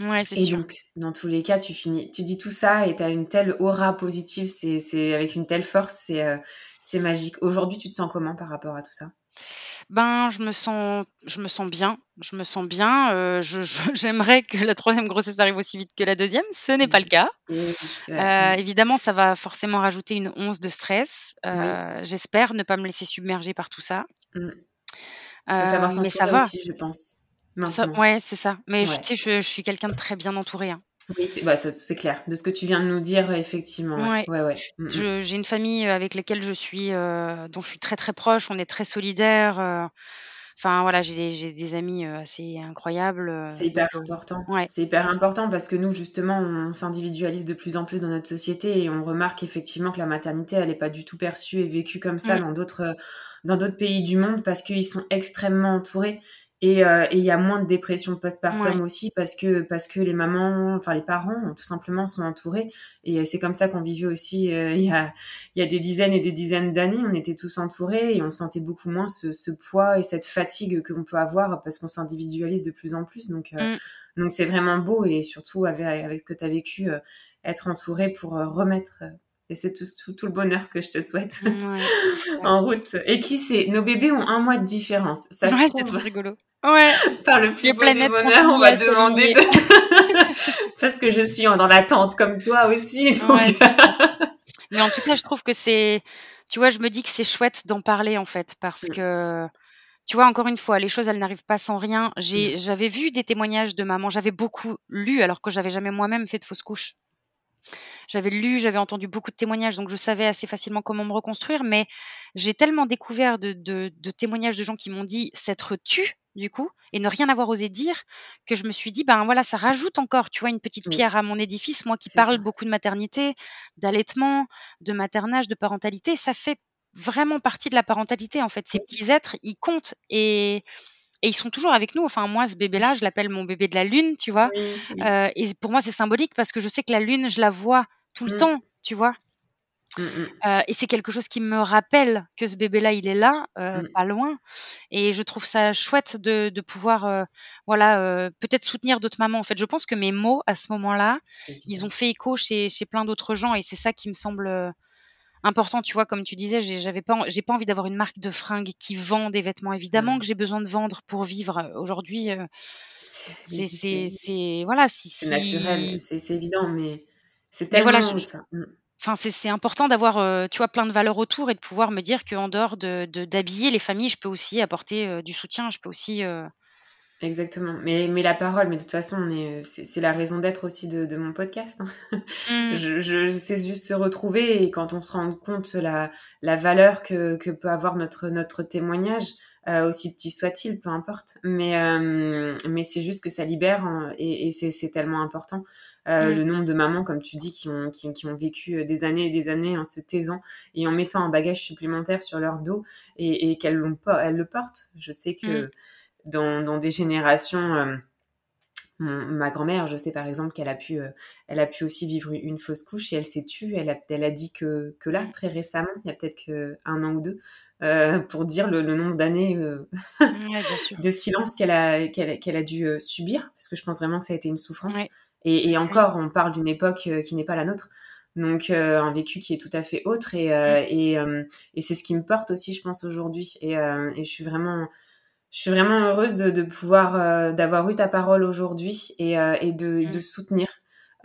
Ouais, c'est et sûr. donc, dans tous les cas, tu finis, tu dis tout ça et tu as une telle aura positive, c'est, avec une telle force, c'est, euh, c'est magique. Aujourd'hui, tu te sens comment par rapport à tout ça? Ben, je me sens, je me sens bien. Je me sens bien. Euh, je, j'aimerais que la troisième grossesse arrive aussi vite que la deuxième. Ce n'est pas le cas. Euh, évidemment, ça va forcément rajouter une once de stress. J'espère ne pas me laisser submerger par tout ça. Mmh. mais ça va. Aussi, je pense. Ouais, c'est ça. Mais je, sais, je, suis quelqu'un de très bien entouré. Hein. Oui, c'est bah, clair. De ce que tu viens de nous dire, effectivement. Ouais. Ouais, ouais. Mm, mm. J'ai une famille euh, avec laquelle je suis, euh, dont je suis très très proche. On est très solidaires. Euh. Enfin voilà, j'ai des amis assez incroyables. C'est hyper important. Ouais. C'est hyper important parce que nous, justement, on s'individualise de plus en plus dans notre société et on remarque effectivement que la maternité, elle n'est pas du tout perçue et vécue comme ça mmh. dans d'autres dans d'autres pays du monde parce qu'ils sont extrêmement entourés euh, et il y a moins de dépression postpartum aussi parce que parce que les mamans, enfin les parents, tout simplement sont entourés. Et euh, c'est comme ça qu'on vivait aussi euh, il y a il y a des dizaines et des dizaines d'années. On était tous entourés et on sentait beaucoup moins ce, ce poids et cette fatigue que l'on peut avoir parce qu'on s'individualise de plus en plus. Donc mm. donc c'est vraiment beau et surtout avec avec ce que tu as vécu, être entouré pour remettre et c'est tout, tout, le bonheur que je te souhaite en route. Et qui sait, nos bébés ont un mois de différence. Ça ouais, c'est trop rigolo. Ouais. Par le plus beau des bonheurs, on va demander de... parce que je suis dans l'attente comme toi aussi. Mais en tout cas, je trouve que c'est, tu vois, je me dis que c'est chouette d'en parler en fait, parce mm. que, tu vois, encore une fois, les choses, elles n'arrivent pas sans rien. Mm. j'avais vu des témoignages de maman, j'avais beaucoup lu, alors que j'avais jamais moi-même fait de fausse couche. J'avais lu, j'avais entendu beaucoup de témoignages, donc je savais assez facilement comment me reconstruire, mais j'ai tellement découvert de, de, témoignages de gens qui m'ont dit s'être tu du coup, et ne rien avoir osé dire, que je me suis dit, ben voilà, ça rajoute encore, tu vois, une petite pierre à mon édifice. Moi qui parle beaucoup de maternité, d'allaitement, de maternage, de parentalité, ça fait vraiment partie de la parentalité, en fait. Ces petits êtres, ils comptent et et ils sont toujours avec nous. Enfin, moi, ce bébé-là, je l'appelle mon bébé de la lune, tu vois. Euh, et pour moi, c'est symbolique parce que je sais que la lune, je la vois tout le mmh. temps, tu vois. Mmh, mmh. Euh, et c'est quelque chose qui me rappelle que ce bébé-là, il est là, euh, pas loin. Et je trouve ça chouette de, de pouvoir, voilà, peut-être soutenir d'autres mamans. En fait, je pense que mes mots à ce moment-là, ils ont fait écho chez, chez plein d'autres gens. Et c'est ça qui me semble important, tu vois, comme tu disais, j'avais pas, j'ai pas envie d'avoir une marque de fringues qui vend des vêtements. Évidemment que j'ai besoin de vendre pour vivre. Euh, aujourd'hui, euh, c'est, c'est, voilà, si, c'est naturel, c'est évident, mais c'est tellement voilà, ça. Mmh. Enfin, c'est important d'avoir, euh, tu vois, plein de valeurs autour et de pouvoir me dire qu'en dehors de, d'habiller les familles, je peux aussi apporter du soutien, je peux aussi Exactement. Mais, mais la parole, mais de toute façon, c'est, la raison d'être aussi de, mon podcast. Hein. Mmh. Je, je, c'est juste se retrouver et quand on se rend compte la, la valeur que, que peut avoir notre, notre témoignage, euh, aussi petit soit-il, peu importe. Mais, euh, mais c'est juste que ça libère hein, et, et c'est, c'est tellement important. Euh, mmh. Le nombre de mamans, comme tu dis, qui ont, qui, qui, ont vécu des années et des années en se taisant et en mettant un bagage supplémentaire sur leur dos et, et qu'elles, elles le portent. Je sais que... Mmh dans, dans des générations. Euh, ma grand-mère, je sais par exemple qu'elle a pu, euh, elle a pu aussi vivre une fausse couche et elle s'est tue. Elle a, elle a dit que, que là, très récemment, il y a peut-être un an ou deux, euh, pour dire le, nombre d'années de silence qu'elle a, qu'elle, a dû subir, parce que je pense vraiment que ça a été une souffrance. Et, et encore, on parle d'une époque qui n'est pas la nôtre. Donc un vécu qui est tout à fait autre et, et, et c'est ce qui me porte aussi, je pense, aujourd'hui. Et, et je suis vraiment je suis vraiment heureuse de, de pouvoir euh, d'avoir eu ta parole aujourd'hui et, euh, et de, mm. de, soutenir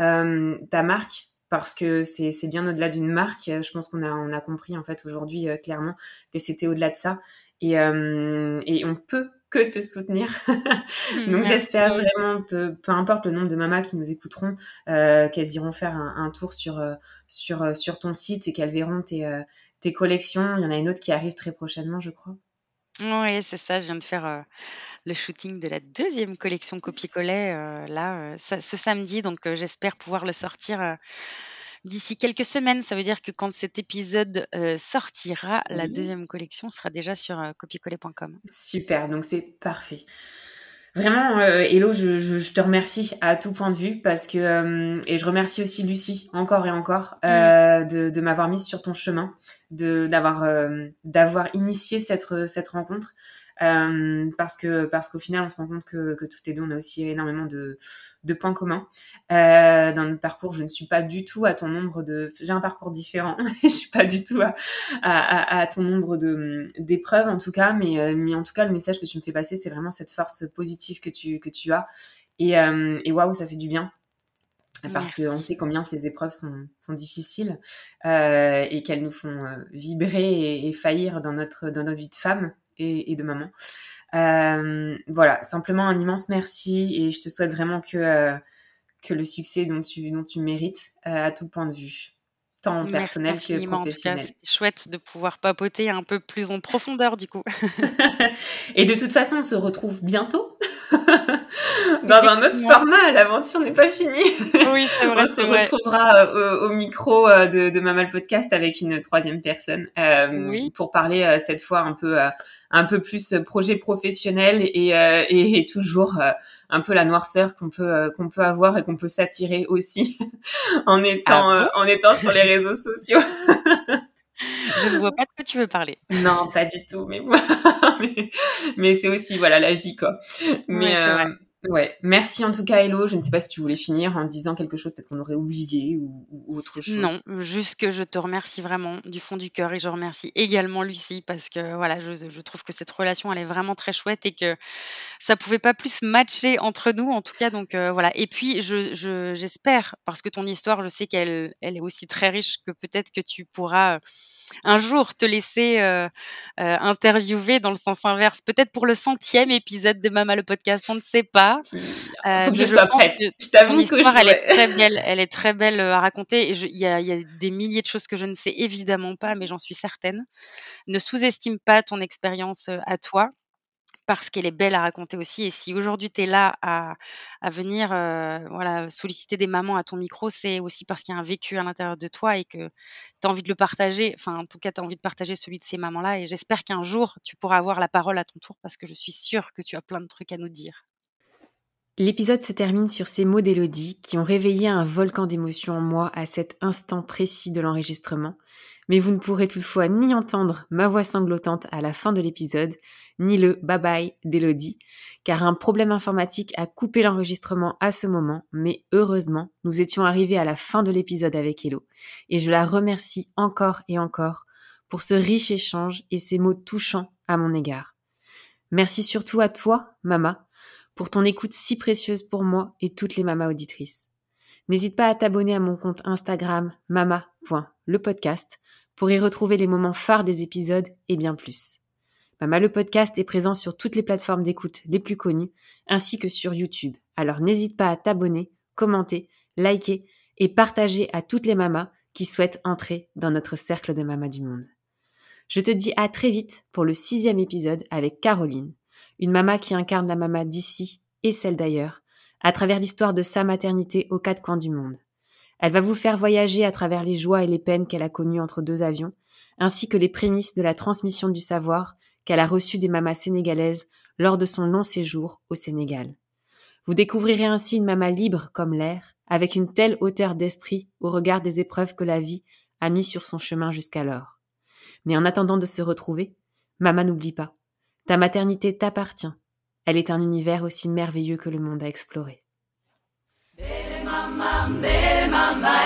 euh, ta marque parce que c'est bien au-delà d'une marque. Je pense qu'on a on a compris en fait aujourd'hui clairement que c'était au-delà de ça et, et on peut que te soutenir. Donc j'espère vraiment, peu, peu, importe le nombre de mamas qui nous écouteront, qu'elles iront faire un, un tour sur sur sur ton site et qu'elles verront tes tes collections. Il y en a une autre qui arrive très prochainement, je crois. Oui, c'est ça, je viens de faire, le shooting de la deuxième collection copier-coller, là, ce samedi, donc j'espère pouvoir le sortir, d'ici quelques semaines. Ça veut dire que quand cet épisode, sortira, la deuxième collection sera déjà sur, copiercoller.com. Super, donc c'est parfait. Vraiment, euh, Hello, je, je, te remercie à tout point de vue parce que euh, et je remercie aussi Lucie encore et encore euh, de, de m'avoir mise sur ton chemin, d'avoir euh, d'avoir initié cette cette rencontre. Euh, parce que parce qu'au final on se rend compte que, que toutes les deux on a aussi énormément de, de points communs euh, dans notre parcours je ne suis pas du tout à ton nombre de j'ai un parcours différent je suis pas du tout à, à, ton nombre de d'épreuves en tout cas mais mais en tout cas le message que tu me fais passer c'est vraiment cette force positive que tu que tu as et euh, et waouh ça fait du bien parce qu'on sait combien ces épreuves sont, sont difficiles euh, et qu'elles nous font euh, vibrer et, et, faillir dans notre, dans notre vie de femme et, de maman. Euh, voilà, simplement un immense merci et je te souhaite vraiment que, euh, que le succès dont tu, dont tu mérites euh, à tout point de vue tant personnel que professionnel. Chouette de pouvoir papoter un peu plus en profondeur du coup. et de toute façon, on se retrouve bientôt dans un autre format. L'aventure n'est pas finie. Oui, c'est vrai. on se retrouvera euh, au, micro euh, de, de Mamal Podcast avec une troisième personne euh, oui. pour parler cette fois un peu un peu plus projet professionnel et, et, et toujours un peu la noirceur qu'on peut qu'on peut avoir et qu'on peut s'attirer aussi en étant ah en étant sur les réseaux sociaux. Je ne vois pas de quoi tu veux parler. Non, pas du tout. Mais, mais, c'est aussi voilà la vie quoi. Mais euh, Ouais, merci en tout cas Hello. Je ne sais pas si tu voulais finir en disant quelque chose peut-être qu'on aurait oublié ou, autre chose. Non, juste que je te remercie vraiment du fond du cœur et je remercie également Lucie parce que voilà, je, je trouve que cette relation elle est vraiment très chouette et que ça pouvait pas plus matcher entre nous en tout cas. Donc euh, voilà. Et puis je, j'espère parce que ton histoire, je sais qu'elle elle est aussi très riche que peut-être que tu pourras un jour te laisser euh, euh, interviewer dans le sens inverse, peut-être pour le centième épisode de Mama le podcast, on ne sait pas. Euh, Faut que je, sois prête. Je t'avoue que je elle est très belle, elle est très belle à raconter. Il y a, y a des milliers de choses que je ne sais évidemment pas, mais j'en suis certaine. Ne sous-estime pas ton expérience à toi parce qu'elle est belle à raconter aussi. Et si aujourd'hui tu es là à, à venir euh, voilà, solliciter des mamans à ton micro, c'est aussi parce qu'il y a un vécu à l'intérieur de toi et que tu as envie de le partager. Enfin, en tout cas, tu as envie de partager celui de ces mamans-là. Et j'espère qu'un jour, tu pourras avoir la parole à ton tour parce que je suis sûre que tu as plein de trucs à nous dire. L'épisode se termine sur ces mots d'Élodie qui ont réveillé un volcan d'émotions en moi à cet instant précis de l'enregistrement mais vous ne pourrez toutefois ni entendre ma voix sanglotante à la fin de l'épisode, ni le bye bye d'Elodie, car un problème informatique a coupé l'enregistrement à ce moment, mais heureusement, nous étions arrivés à la fin de l'épisode avec Hello, et je la remercie encore et encore pour ce riche échange et ces mots touchants à mon égard. Merci surtout à toi, Mama, pour ton écoute si précieuse pour moi et toutes les mamas auditrices. N'hésite pas à t'abonner à mon compte Instagram mama.lepodcast pour y retrouver les moments phares des épisodes et bien plus. Mama le podcast est présent sur toutes les plateformes d'écoute les plus connues, ainsi que sur YouTube. Alors n'hésite pas à t'abonner, commenter, liker et partager à toutes les mamas qui souhaitent entrer dans notre cercle de mamas du monde. Je te dis à très vite pour le sixième épisode avec Caroline, une maman qui incarne la maman d'ici et celle d'ailleurs, à travers l'histoire de sa maternité aux quatre coins du monde. Elle va vous faire voyager à travers les joies et les peines qu'elle a connues entre deux avions, ainsi que les prémices de la transmission du savoir qu'elle a reçu des mamas sénégalaises lors de son long séjour au Sénégal. Vous découvrirez ainsi une maman libre comme l'air, avec une telle hauteur d'esprit au regard des épreuves que la vie a mis sur son chemin jusqu'alors. Mais en attendant de se retrouver, maman n'oublie pas, ta maternité t'appartient. Elle est un univers aussi merveilleux que le monde. Mama, mama,